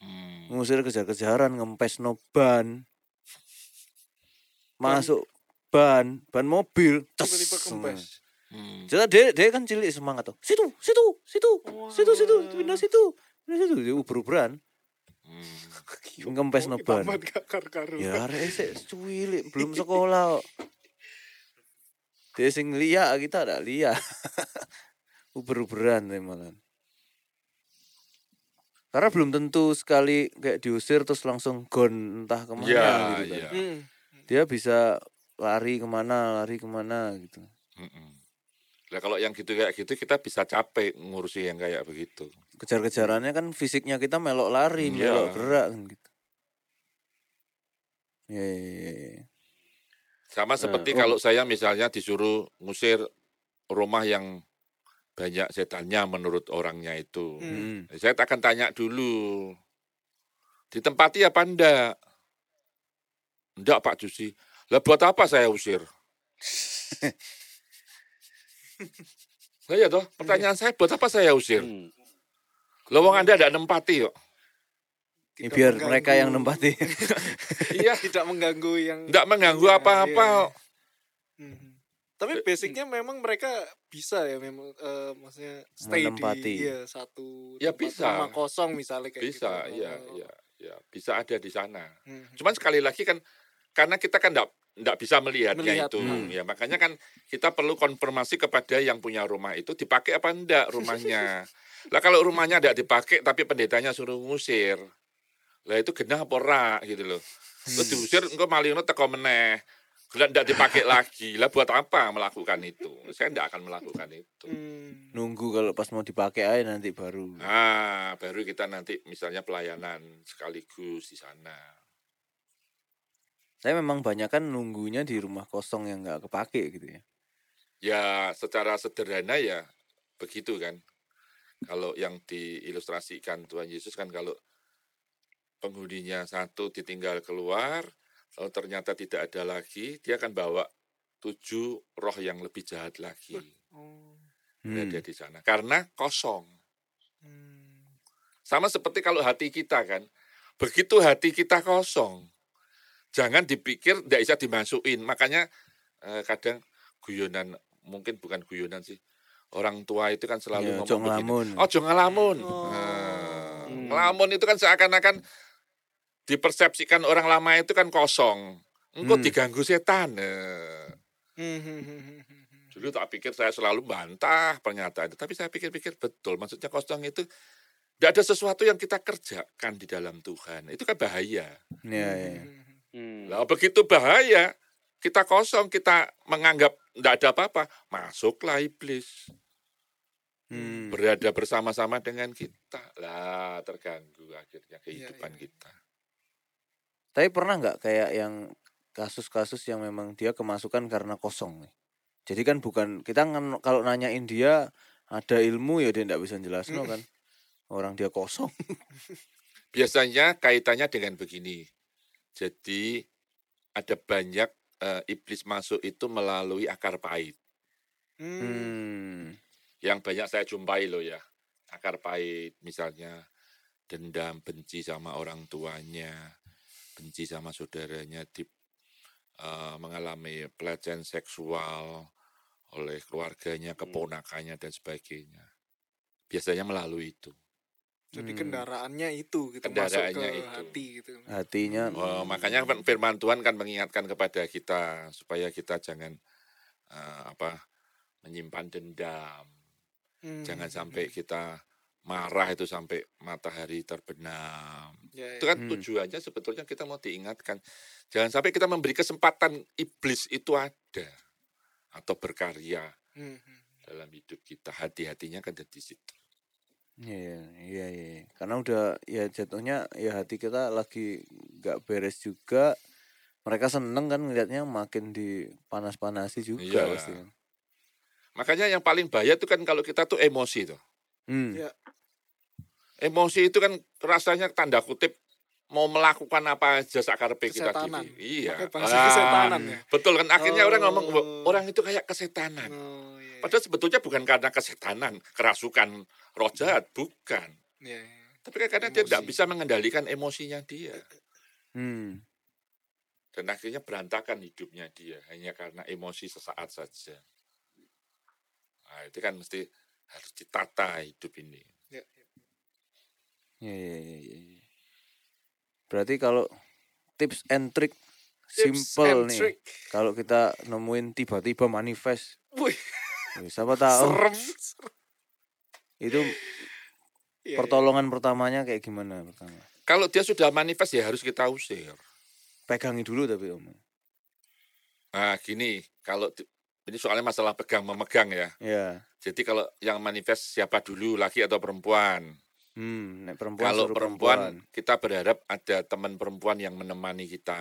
Speaker 4: Hmm.
Speaker 2: ngusir kejar-kejaran ngempes no ban. Masuk ban ban mobil
Speaker 3: Tiba-tiba kempes.
Speaker 4: Hmm.
Speaker 2: Jadi dia, dia kan cilik semangat tuh. Situ, situ, situ, situ, situ,
Speaker 3: Wah.
Speaker 2: pindah situ, pindah situ. Dia uber-uberan,
Speaker 4: Hmm.
Speaker 2: ngempes noban. Ya arek sik cuwilik, belum sekolah. kok. Dia sing liya kita ada liya. uber-uberan malah. Karena belum tentu sekali kayak diusir terus langsung gon entah ke mana
Speaker 4: Ya,
Speaker 2: gitu kan.
Speaker 4: ya.
Speaker 3: Hmm.
Speaker 2: Dia bisa lari ke mana, lari ke mana gitu.
Speaker 4: Mm-mm. Lah kalau yang gitu kayak gitu kita bisa capek ngurusi yang kayak begitu.
Speaker 2: kejar-kejarannya kan fisiknya kita melok lari,
Speaker 4: Iya.
Speaker 2: melok gerak kan gitu. Ya, ya, ya, ya.
Speaker 4: Sama seperti
Speaker 2: oh.
Speaker 4: kalau saya misalnya disuruh ngusir rumah yang banyak setannya menurut orangnya itu.
Speaker 3: Hmm.
Speaker 2: Hmm.
Speaker 4: Saya akan tanya dulu. Ditempati apa enggak? Enggak Pak Jusi. Lah buat apa saya usir? Lah ya toh, pertanyaan saya buat apa saya usir?
Speaker 1: Hmm.
Speaker 4: Lowong Anda ada nempati kok.
Speaker 2: Ya,
Speaker 3: Tidak
Speaker 2: biar
Speaker 3: mengganggu-
Speaker 2: mereka yang nempati.
Speaker 4: Iya,
Speaker 3: tidak mengganggu yang
Speaker 4: enggak mengganggu
Speaker 3: Iya,
Speaker 4: apa-apa
Speaker 3: iya,
Speaker 4: kok.
Speaker 3: Mhm. Tapi basicnya memang mereka bisa ya memang eh, maksudnya stay
Speaker 2: Menempati.
Speaker 3: di iya, satu
Speaker 4: Ya,
Speaker 3: tempat
Speaker 4: bisa.
Speaker 3: rumah kosong misalnya kayak
Speaker 4: Bisa,
Speaker 3: gitu.
Speaker 4: iya, iya, iya. Bisa ada di sana.
Speaker 3: Mhm.
Speaker 4: Cuman sekali lagi kan karena kita kan enggak enggak bisa melihatnya
Speaker 3: Melihat,
Speaker 4: itu.
Speaker 2: hmm.
Speaker 4: Ya, makanya kan kita perlu konfirmasi kepada yang punya rumah itu dipakai apa enggak rumahnya. lah kalau rumahnya enggak dipakai tapi pendetanya suruh ngusir. Lah itu genah apa ora gitu loh. Terus diusir engko malingno teko meneh. Enggak dipakai lagi. Lah buat apa melakukan itu? Saya enggak akan melakukan itu.
Speaker 3: Hmm.
Speaker 2: Nunggu kalau pas mau dipakai aja nanti baru.
Speaker 4: Ah, baru kita nanti misalnya pelayanan sekaligus di sana.
Speaker 2: Saya memang banyak kan nunggunya di rumah kosong yang nggak kepake gitu ya.
Speaker 4: Ya, secara sederhana ya begitu kan. Kalau yang diilustrasikan Tuhan Yesus kan kalau penghuninya satu ditinggal keluar, lalu ternyata tidak ada lagi, dia akan bawa tujuh roh yang lebih jahat lagi
Speaker 3: Oh.
Speaker 2: Hmm.
Speaker 4: berada di sana. Karena kosong.
Speaker 3: Hmm.
Speaker 4: Sama seperti kalau hati kita kan, begitu hati kita kosong, jangan dipikir tidak bisa dimasukin. Makanya eh, kadang guyonan, mungkin bukan guyonan sih, orang tua itu kan selalu
Speaker 2: Ya,
Speaker 4: ngomong begini, oh jangan ngelamun.
Speaker 3: Oh.
Speaker 4: Nah,
Speaker 1: Hmm.
Speaker 4: ngelamun itu kan seakan-akan dipersepsikan orang lama itu kan kosong. Engkau
Speaker 2: Hmm.
Speaker 4: diganggu setan. Nah,
Speaker 3: Hmm.
Speaker 4: Dulu tak pikir saya selalu bantah pernyataan itu, tapi saya pikir-pikir betul. Maksudnya kosong itu tidak ada sesuatu yang kita kerjakan di dalam Tuhan. Itu kan bahaya.
Speaker 2: Ya, ya.
Speaker 4: Lah begitu bahaya, kita kosong, kita menganggap tidak ada apa-apa, masuklah iblis.
Speaker 2: Hmm.
Speaker 4: Berada bersama-sama dengan kita. Lah terganggu akhirnya kehidupan
Speaker 3: iya.
Speaker 4: kita.
Speaker 2: Tapi pernah nggak kayak yang kasus-kasus yang memang dia kemasukan karena kosong nih. Jadi kan bukan kita kalau nanyain dia ada ilmu ya dia tidak bisa jelaskan kan. Orang dia kosong.
Speaker 4: Biasanya kaitannya dengan begini. Jadi ada banyak eh, iblis masuk itu melalui akar pahit.
Speaker 3: Hmm.
Speaker 2: Hmm.
Speaker 4: Yang banyak saya jumpai loh ya. Akar pahit misalnya dendam, benci sama orang tuanya, benci sama saudaranya, di, eh, mengalami pelecehan seksual oleh keluarganya, keponakannya dan sebagainya. Biasanya melalui itu.
Speaker 3: Jadi
Speaker 2: Hmm.
Speaker 3: kendaraannya itu gitu masuk ke
Speaker 4: Kendaraannya itu.
Speaker 3: hati gitu.
Speaker 2: Hatinya
Speaker 4: Oh, makanya kan firman Tuhan kan mengingatkan kepada kita supaya kita jangan eh, apa menyimpan dendam,
Speaker 3: Hmm.
Speaker 4: jangan sampai kita marah itu sampai matahari terbenam.
Speaker 3: Ya,
Speaker 4: Itu
Speaker 3: ya.
Speaker 4: kan
Speaker 2: Hmm.
Speaker 4: tujuannya sebetulnya kita mau diingatkan jangan sampai kita memberi kesempatan iblis itu ada atau berkarya
Speaker 3: Hmm, hmm.
Speaker 4: dalam hidup kita. Hati-hatinya kan ada di situ.
Speaker 2: Iya, iya, iya. Karena udah ya jatuhnya ya hati kita lagi nggak beres juga. Mereka seneng kan ngelihatnya makin dipanas-panasi juga
Speaker 4: Iya.
Speaker 2: pasti.
Speaker 4: Makanya yang paling bahaya itu kan kalau kita tuh emosi tuh.
Speaker 2: Hmm.
Speaker 3: Ya.
Speaker 4: Emosi itu kan rasanya tanda kutip mau melakukan apa aja sakarepe kita
Speaker 3: Kesetanan.
Speaker 4: gini. Iya.
Speaker 3: Pakai bahasa
Speaker 4: Ah,
Speaker 3: kesetanan ya.
Speaker 4: Betul kan akhirnya orang ngomong
Speaker 3: Oh.
Speaker 4: orang itu kayak kesetanan.
Speaker 3: Oh, iya.
Speaker 4: Padahal sebetulnya bukan karena kesetanan, kerasukan roh jahat, bukan.
Speaker 3: Iya, iya.
Speaker 4: Tapi kan karena dia tidak
Speaker 3: Emosi.
Speaker 4: bisa mengendalikan emosinya dia.
Speaker 2: Hmm.
Speaker 4: Dan akhirnya berantakan hidupnya dia hanya karena emosi sesaat saja. Nah, itu kan mesti harus ditata hidup ini.
Speaker 3: Ya, ya.
Speaker 2: Iya, iya, iya, iya, iya. Berarti kalau tips and trick
Speaker 3: Tips
Speaker 2: simple
Speaker 3: and
Speaker 2: nih.
Speaker 3: trick.
Speaker 2: Kalau kita nemuin tiba-tiba manifest,
Speaker 3: Wih,
Speaker 2: ya, siapa tahu
Speaker 3: serem.
Speaker 2: itu
Speaker 3: Iya,
Speaker 2: pertolongan pertamanya kayak gimana pertama?
Speaker 4: Kalau dia sudah manifest ya harus kita usir.
Speaker 2: Pegangi dulu tapi om.
Speaker 4: Nah, gini, kalau di- ini soalnya masalah pegang memegang ya.
Speaker 2: Ya.
Speaker 4: Jadi kalau yang manifest siapa dulu, laki atau perempuan?
Speaker 2: Hmm, nek perempuan
Speaker 4: Kalau
Speaker 2: suruh
Speaker 4: perempuan, kita berharap ada teman perempuan yang menemani kita.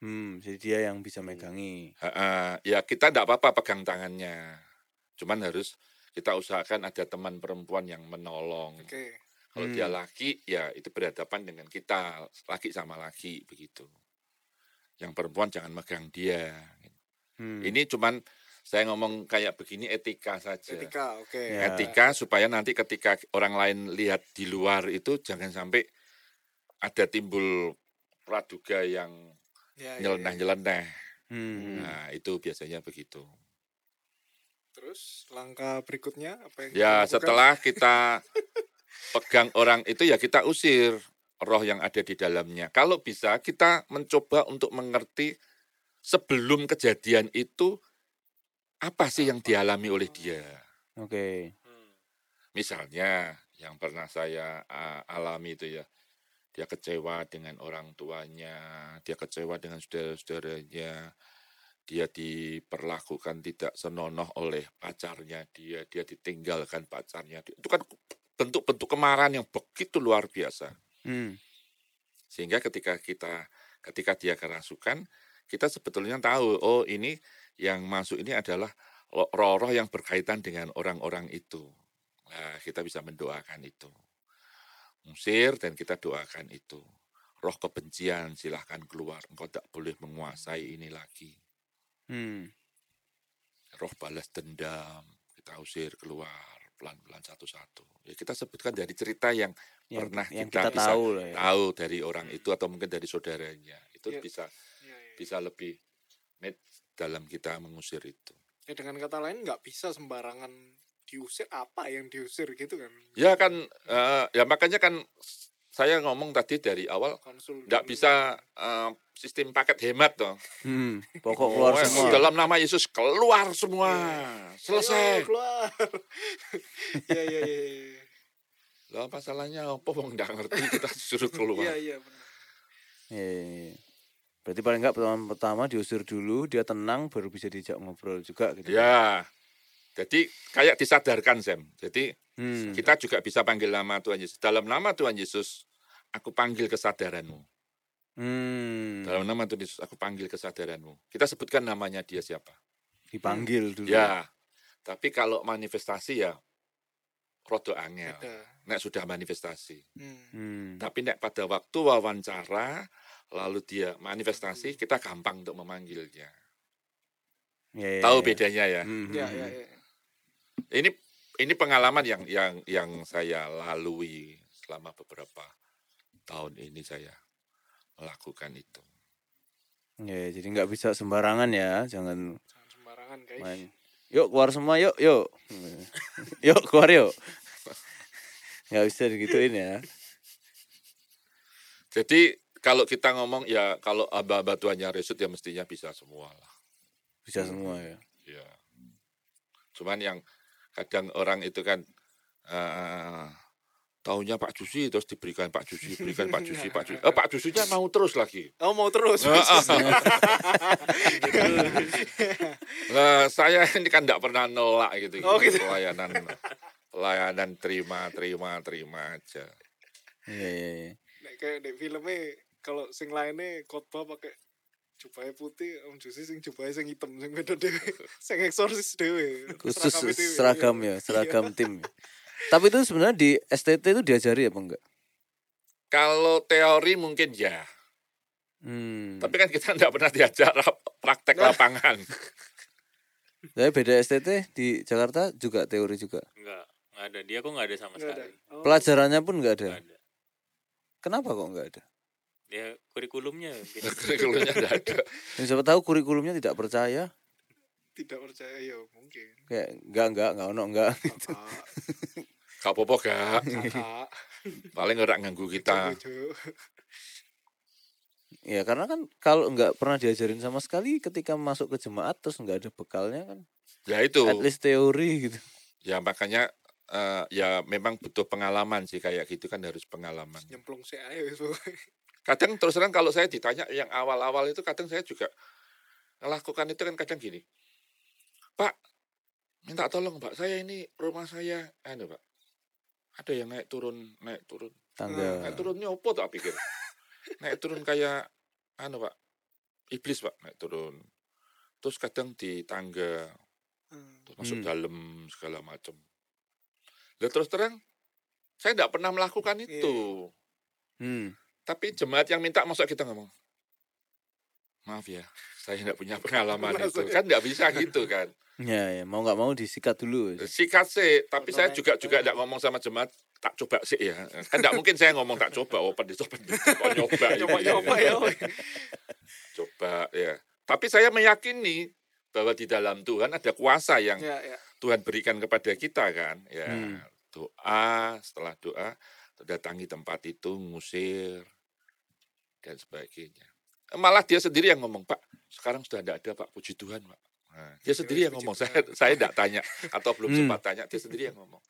Speaker 2: Hmm, jadi dia yang bisa megangi.
Speaker 4: Ha-ha, ya kita tidak apa-apa pegang tangannya. Cuman harus kita usahakan ada teman perempuan yang menolong.
Speaker 3: Oke.
Speaker 4: Kalau
Speaker 2: Hmm.
Speaker 4: dia laki, ya itu berhadapan dengan kita, laki sama laki begitu. Yang perempuan jangan megang dia.
Speaker 2: Hmm.
Speaker 4: Ini cuman saya ngomong kayak begini etika saja.
Speaker 3: Etika, oke.
Speaker 2: Ya.
Speaker 4: Etika supaya nanti ketika orang lain lihat di luar itu jangan sampai ada timbul praduga yang
Speaker 3: Ya, ya, ya.
Speaker 4: nyeleneh-nyeleneh.
Speaker 2: Hmm.
Speaker 4: Nah, itu biasanya begitu.
Speaker 3: Terus langkah berikutnya apa yang
Speaker 4: Ya,
Speaker 3: kita
Speaker 4: setelah kita pegang orang itu ya kita usir roh yang ada di dalamnya. Kalau bisa kita mencoba untuk mengerti sebelum kejadian itu apa sih yang dialami oleh dia.
Speaker 2: Oke.
Speaker 4: Misalnya yang pernah saya alami itu ya, dia kecewa dengan orang tuanya, dia kecewa dengan saudara-saudaranya, dia diperlakukan tidak senonoh oleh pacarnya dia, dia ditinggalkan pacarnya. Itu kan bentuk-bentuk kemarahan yang begitu luar biasa.
Speaker 2: Hmm.
Speaker 4: Sehingga ketika kita ketika dia kerasukan, kita sebetulnya tahu, oh ini yang masuk ini adalah roh-roh yang berkaitan dengan orang-orang itu. Nah, kita bisa mendoakan itu. Musir dan kita doakan itu. Roh kebencian silahkan keluar. Engkau tak boleh menguasai ini lagi.
Speaker 2: Hmm.
Speaker 4: Roh balas dendam kita usir keluar pelan-pelan satu-satu. Ya kita sebutkan dari cerita yang
Speaker 2: Yang,
Speaker 4: pernah
Speaker 2: yang
Speaker 4: kita,
Speaker 2: kita,
Speaker 4: bisa
Speaker 2: tahu lah ya.
Speaker 4: tahu dari orang itu atau mungkin dari saudaranya. Itu
Speaker 3: Ya.
Speaker 4: bisa
Speaker 3: Ya, ya.
Speaker 4: bisa lebih net dalam kita mengusir itu.
Speaker 3: Ya, dengan kata lain nggak bisa sembarangan diusir apa yang diusir gitu kan.
Speaker 4: Ya kan, eh, ya makanya kan saya ngomong tadi dari awal
Speaker 3: Konsul.
Speaker 4: nggak bisa eh, sistem paket hemat toh.
Speaker 2: Hmm. Pokok keluar
Speaker 4: Oh,
Speaker 2: semua.
Speaker 4: Dalam nama Yesus keluar semua,
Speaker 3: Ayo,
Speaker 4: selesai.
Speaker 3: keluar. Iya iya iya. iya.
Speaker 4: Lah masalahnya apa wong nggak ngerti kita disuruh keluar.
Speaker 3: Iya iya benar.
Speaker 2: Iya. Berarti paling enggak pertama pertama diusir dulu, dia tenang baru bisa diajak ngobrol juga gitu.
Speaker 4: Ya. Jadi kayak disadarkan Sam. Jadi
Speaker 2: Hmm.
Speaker 4: kita juga bisa panggil nama Tuhan Yesus. Dalam nama Tuhan Yesus, aku panggil kesadaranmu.
Speaker 2: Hmm.
Speaker 4: Dalam nama Tuhan Yesus, aku panggil kesadaranmu. Kita sebutkan namanya dia siapa.
Speaker 2: Dipanggil dulu.
Speaker 4: Ya. Tapi kalau manifestasi ya rada angel. Nek sudah manifestasi.
Speaker 3: Hmm.
Speaker 2: Hmm.
Speaker 4: Tapi nek pada waktu wawancara lalu dia manifestasi, kita gampang untuk memanggilnya.
Speaker 2: Ya, ya,
Speaker 4: Tahu
Speaker 2: ya.
Speaker 4: bedanya ya.
Speaker 2: Hmm,
Speaker 3: Ya,
Speaker 2: hmm,
Speaker 3: ya,
Speaker 2: hmm.
Speaker 3: ya.
Speaker 4: Ini ini pengalaman yang yang yang saya lalui selama beberapa tahun ini saya melakukan itu.
Speaker 2: Ya, jadi nggak bisa sembarangan ya, jangan
Speaker 3: Jangan sembarangan, guys.
Speaker 2: main. Yuk keluar semua, yuk, yuk, yuk keluar yuk. Nggak bisa digituin ya.
Speaker 4: Jadi kalau kita ngomong ya kalau aba-aba tuannya resut ya mestinya bisa semua lah.
Speaker 2: Bisa semua ya.
Speaker 4: Ya. Cuman yang kadang orang itu kan eh taunya Pak Jusi terus diberikan Pak Jusi, berikan Pak Jusi, Pak Jusi. Eh, Pak Jusinya mau terus lagi.
Speaker 3: Oh, mau terus.
Speaker 4: Nah, saya ini kan tidak pernah nolak gitu,
Speaker 3: Oh, gitu.
Speaker 4: pelayanan pelayanan terima terima terima aja.
Speaker 2: Iya, iya, iya.
Speaker 3: Nek kayak di filmnya kalau sing lainnya khotbah pakai jubahnya putih, Om Jusi sing jubahnya sing hitam, sing beda dewe, sing eksorsis dewe.
Speaker 2: Khusus seragam
Speaker 3: iya.
Speaker 2: ya, seragam tim. ya. Tapi itu sebenarnya di STT itu diajari apa enggak?
Speaker 4: Kalau teori mungkin ya,
Speaker 2: Hmm.
Speaker 4: tapi kan kita tidak pernah diajar praktek
Speaker 3: Nah.
Speaker 4: lapangan.
Speaker 2: Tapi beda STT di Jakarta juga teori juga.
Speaker 5: Enggak, enggak ada. Dia kok enggak ada sama
Speaker 3: Nggak ada.
Speaker 5: sekali.
Speaker 3: Oh.
Speaker 2: Pelajarannya pun enggak ada.
Speaker 5: Enggak ada.
Speaker 2: Kenapa kok enggak ada?
Speaker 5: Dia kurikulumnya.
Speaker 4: Kurikulumnya tidak ada.
Speaker 2: Yang siapa tahu kurikulumnya tidak percaya,
Speaker 3: Tidak percaya ya mungkin.
Speaker 2: kayak enggak enggak enggak ono enggak.
Speaker 4: Gak apa-apa gak, paling orang nganggu kita.
Speaker 2: Ya karena kan kalau enggak pernah diajarin sama sekali ketika masuk ke jemaat terus enggak ada bekalnya kan.
Speaker 4: Ya itu,
Speaker 2: At least teori gitu.
Speaker 4: ya makanya eh, ya memang butuh pengalaman sih kayak gitu kan harus pengalaman.
Speaker 3: Nyemplung sih ayo pokoknya.
Speaker 4: Kadang terus terang kalau saya ditanya yang awal-awal itu kadang saya juga melakukan itu kan kadang gini. Pak, minta tolong Pak, saya ini rumah saya, anu Pak, ada yang naik turun, naik turun.
Speaker 2: Tangga.
Speaker 4: Naik turunnya opo tak pikir. naik turun kayak, anu Pak, iblis Pak, naik turun. Terus kadang di tangga,
Speaker 3: Hmm.
Speaker 4: terus masuk
Speaker 2: Hmm.
Speaker 4: dalam segala macam. Lah terus terang, saya tidak pernah melakukan
Speaker 3: Iya.
Speaker 4: itu.
Speaker 2: Hmm.
Speaker 4: Tapi jemaat yang minta masuk kita ngomong, maaf ya, saya tidak punya pengalaman itu. Kan tidak bisa gitu kan.
Speaker 2: Ya, ya mau nggak mau disikat dulu.
Speaker 4: Sikat sih, tapi saya juga juga tidak ngomong sama jemaat tak coba sih ya. Kan tidak mungkin saya ngomong tak coba, oh pendeta kok nyoba. ini.
Speaker 3: Coba-coba ya.
Speaker 4: Coba ya. Tapi saya meyakini bahwa di dalam Tuhan ada kuasa yang
Speaker 3: Ya, ya.
Speaker 4: Tuhan berikan kepada kita kan. Ya,
Speaker 2: Hmm.
Speaker 4: doa, setelah doa datangi tempat itu, ngusir dan sebagainya. Malah dia sendiri yang ngomong, Pak, sekarang sudah tidak ada Pak, puji Tuhan Pak. Nah, dia sendiri yang ngomong, saya saya tidak tanya atau belum
Speaker 2: Hmm.
Speaker 4: sempat tanya, dia sendiri yang ngomong.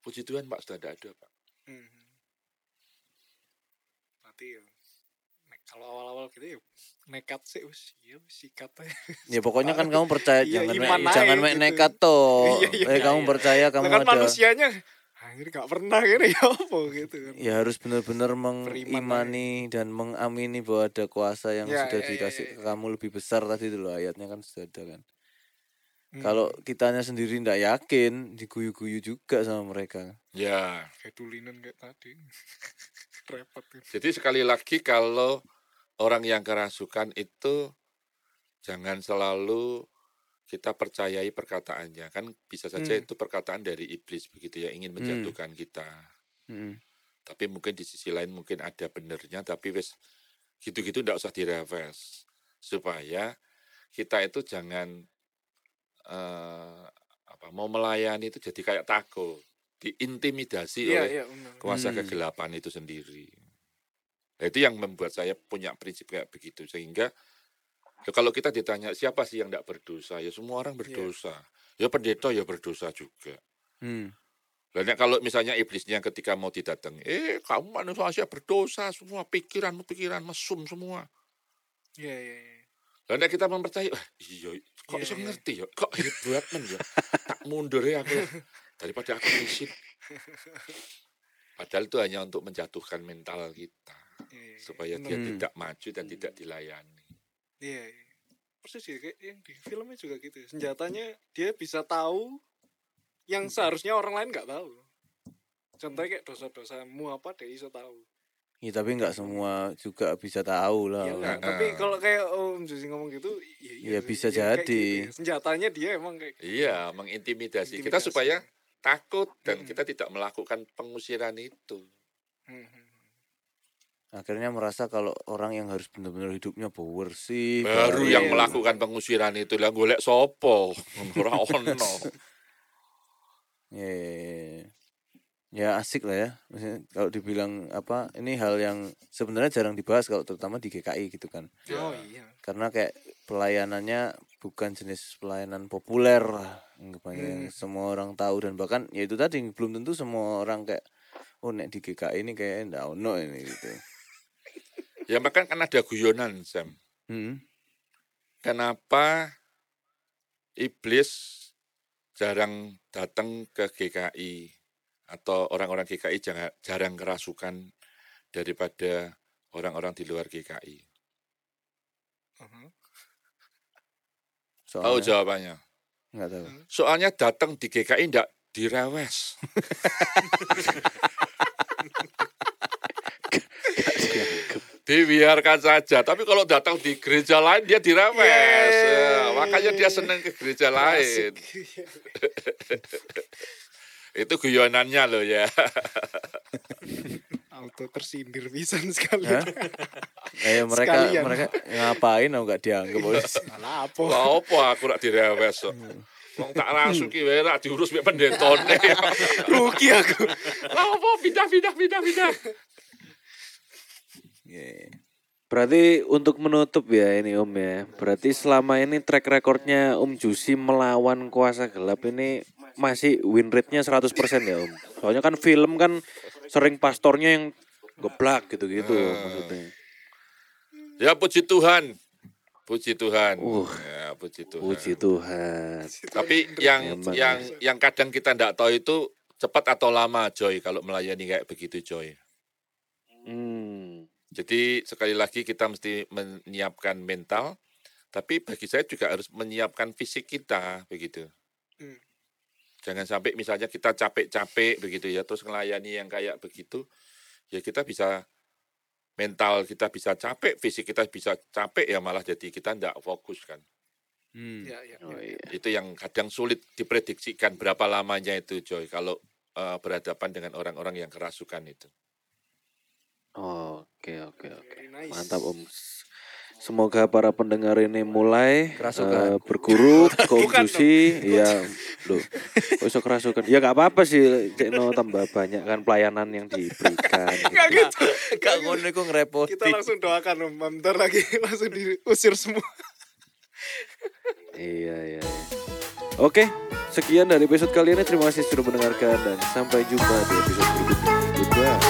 Speaker 4: Puji Tuhan Pak, sudah tidak ada Pak.
Speaker 3: Hmm. Berarti ya. nek- Kalau awal-awal gitu ya nekat sih wis ya wis sikat aja.
Speaker 2: Ya pokoknya kan kamu percaya
Speaker 3: Iya,
Speaker 2: jangan
Speaker 3: iman
Speaker 2: mek-
Speaker 3: aja
Speaker 2: jangan
Speaker 3: gitu.
Speaker 2: nekat toh.
Speaker 3: Iya, iya,
Speaker 2: eh
Speaker 5: iya,
Speaker 2: kamu
Speaker 5: iya.
Speaker 2: percaya kamu
Speaker 3: Lah kan
Speaker 2: ada
Speaker 3: manusianya ini gak pernah gini ya apa gitu kan.
Speaker 2: ya harus benar-benar mengimani dan mengamini bahwa ada kuasa yang
Speaker 3: Ya,
Speaker 2: sudah
Speaker 3: ya, ya,
Speaker 2: dikasih
Speaker 3: ya,
Speaker 2: ke
Speaker 3: ya.
Speaker 2: kamu lebih besar tadi itu loh ayatnya kan sudah ada kan.
Speaker 3: Hmm.
Speaker 2: Kalau kitanya sendiri ndak yakin diguyu-guyu juga sama mereka.
Speaker 4: Ya,
Speaker 3: kayak tulinan kayak tadi. Repot kan.
Speaker 4: jadi sekali lagi kalau orang yang kerasukan itu jangan selalu kita percayai perkataannya. Kan bisa saja
Speaker 3: Hmm.
Speaker 4: itu perkataan dari iblis begitu ya, ingin menjatuhkan kita.
Speaker 2: Mm.
Speaker 4: tapi mungkin di sisi lain mungkin ada benernya tapi wes gitu-gitu ndak usah direfresh supaya kita itu jangan eh, apa mau melayani itu jadi kayak takut diintimidasi
Speaker 3: Iya
Speaker 4: oleh
Speaker 3: iya benar.
Speaker 4: kuasa
Speaker 2: Hmm.
Speaker 4: kegelapan itu sendiri Nah, itu yang membuat saya punya prinsip kayak begitu sehingga ya kalau kita ditanya siapa sih yang tidak berdosa ya semua orang berdosa ya pendeta ya berdosa juga
Speaker 2: Hmm.
Speaker 4: Nek kalau misalnya iblisnya ketika mau didatangi, eh kamu manusia berdosa semua, pikiranmu pikiran mesum semua.
Speaker 3: Iya iya iya.
Speaker 4: Nek kita mempercayai, wah iya kok
Speaker 3: Iya,
Speaker 4: iso
Speaker 3: iya.
Speaker 4: ngerti ya, kok hebat men ya. Tak mundur ya aku daripada aku isin. Padahal itu hanya untuk menjatuhkan mental kita
Speaker 3: Iya, iya,
Speaker 4: supaya dia
Speaker 2: Hmm.
Speaker 4: tidak maju dan tidak dilayani.
Speaker 3: Iya, iya. Persis ya kayak yang di filmnya juga gitu. Senjatanya dia bisa tahu yang seharusnya orang lain nggak tahu. contohnya kayak dosa-dosamu apa deh iso tahu
Speaker 2: Ya, tapi nggak semua juga bisa tahu lah.
Speaker 3: Iya enggak, tapi kalau kayak Om Jusi ngomong gitu iya, iya
Speaker 2: Ya,
Speaker 3: sih.
Speaker 2: bisa
Speaker 3: kayak
Speaker 2: jadi.
Speaker 3: gitu ya. senjatanya dia emang kayak gitu.
Speaker 4: Iya, mengintimidasi kita
Speaker 3: Intimidasi.
Speaker 4: supaya takut dan
Speaker 3: Mm-mm.
Speaker 4: kita tidak melakukan pengusiran itu.
Speaker 3: Hmm, hmm.
Speaker 2: Akhirnya merasa kalau orang yang harus benar-benar hidupnya bersih.
Speaker 4: Baru
Speaker 2: baik.
Speaker 4: yang melakukan pengusiran itu lah golek sopo, ora ono.
Speaker 2: Ya, ya, ya. Ya, asik lah ya. Maksudnya kalau dibilang apa, ini hal yang sebenarnya jarang dibahas kalau terutama di GKI gitu kan.
Speaker 3: oh iya
Speaker 2: Karena kayak pelayanannya bukan jenis pelayanan populer lah. Anggapannya yang
Speaker 3: Hmm.
Speaker 2: semua orang tahu dan bahkan ya itu tadi belum tentu semua orang kayak oh nek di GKI ini kayak ndak ono ini gitu.
Speaker 4: Ya makan kan ada guyonan, Sam.
Speaker 2: Hmm.
Speaker 4: Kenapa iblis jarang datang ke GKI atau orang-orang GKI jarang kerasukan daripada orang-orang di luar GKI?
Speaker 3: Mhm.
Speaker 4: Tahu
Speaker 2: Soalnya
Speaker 4: jawabannya?
Speaker 2: nggak tahu.
Speaker 4: Soalnya datang di GKI ndak direwes. Dibiarkan saja. Tapi kalau datang di gereja lain dia direwes. Ya, makanya dia senang ke gereja lain. Itu guyonannya loh ya.
Speaker 3: auto tersindir pisan sekali?
Speaker 2: Eh mereka
Speaker 3: Sekalian.
Speaker 2: mereka ngapain aku nggak dianggap polisi.
Speaker 3: Salah apa
Speaker 4: Lah apa aku rak direwes kok. Wong tak rasuki wae rak diurus mek pendetone.
Speaker 3: rugi aku
Speaker 4: Lah apa pindah pindah pindah pindah.
Speaker 2: Iya.
Speaker 1: Berarti untuk menutup ya ini Om ya. Berarti selama ini track recordnya Om Jusi melawan kuasa gelap ini masih win rate-nya 100% ya Om. Soalnya kan film kan sering pastornya yang geblak gitu-gitu
Speaker 4: Hmm.
Speaker 1: maksudnya.
Speaker 4: Ya puji Tuhan. Puji Tuhan.
Speaker 1: Uh.
Speaker 4: Ya, puji Tuhan.
Speaker 1: Puji Tuhan.
Speaker 4: Tapi yang
Speaker 1: Emang
Speaker 4: yang
Speaker 1: ya.
Speaker 4: yang kadang kita ndak tahu itu cepat atau lama Joy kalau melayani kayak begitu Joy.
Speaker 1: Hmm.
Speaker 4: Jadi sekali lagi kita mesti menyiapkan mental, tapi bagi saya juga harus menyiapkan fisik kita begitu.
Speaker 3: Hmm.
Speaker 4: Jangan sampai misalnya kita capek-capek begitu ya, terus melayani yang kayak begitu, ya kita bisa mental kita bisa capek, fisik kita bisa capek ya malah jadi kita ndak fokus kan.
Speaker 2: Hmm.
Speaker 3: ya, ya,
Speaker 1: Oh
Speaker 3: ya.
Speaker 1: iya.
Speaker 4: Itu yang kadang sulit diprediksikan berapa lamanya itu Joy kalau eh, berhadapan dengan orang-orang yang kerasukan itu.
Speaker 1: Oke oke oke.
Speaker 3: Nice.
Speaker 1: Mantap Om. Semoga para pendengar ini mulai
Speaker 2: Kerasukan.
Speaker 1: eh, berguru. Iya, loh. Kok iso kerasukan? Ya nggak apa-apa sih, Cek No tambah banyak kan pelayanan yang diberikan. Gitu.
Speaker 3: gitu
Speaker 2: Gak ngono iku ngerepoti.
Speaker 3: kita langsung doakan om bentar lagi langsung diusir semua
Speaker 1: Iya, iya. iya. Oke, sekian dari episode kali ini. Terima kasih sudah mendengarkan dan sampai jumpa di episode berikutnya. Goodbye.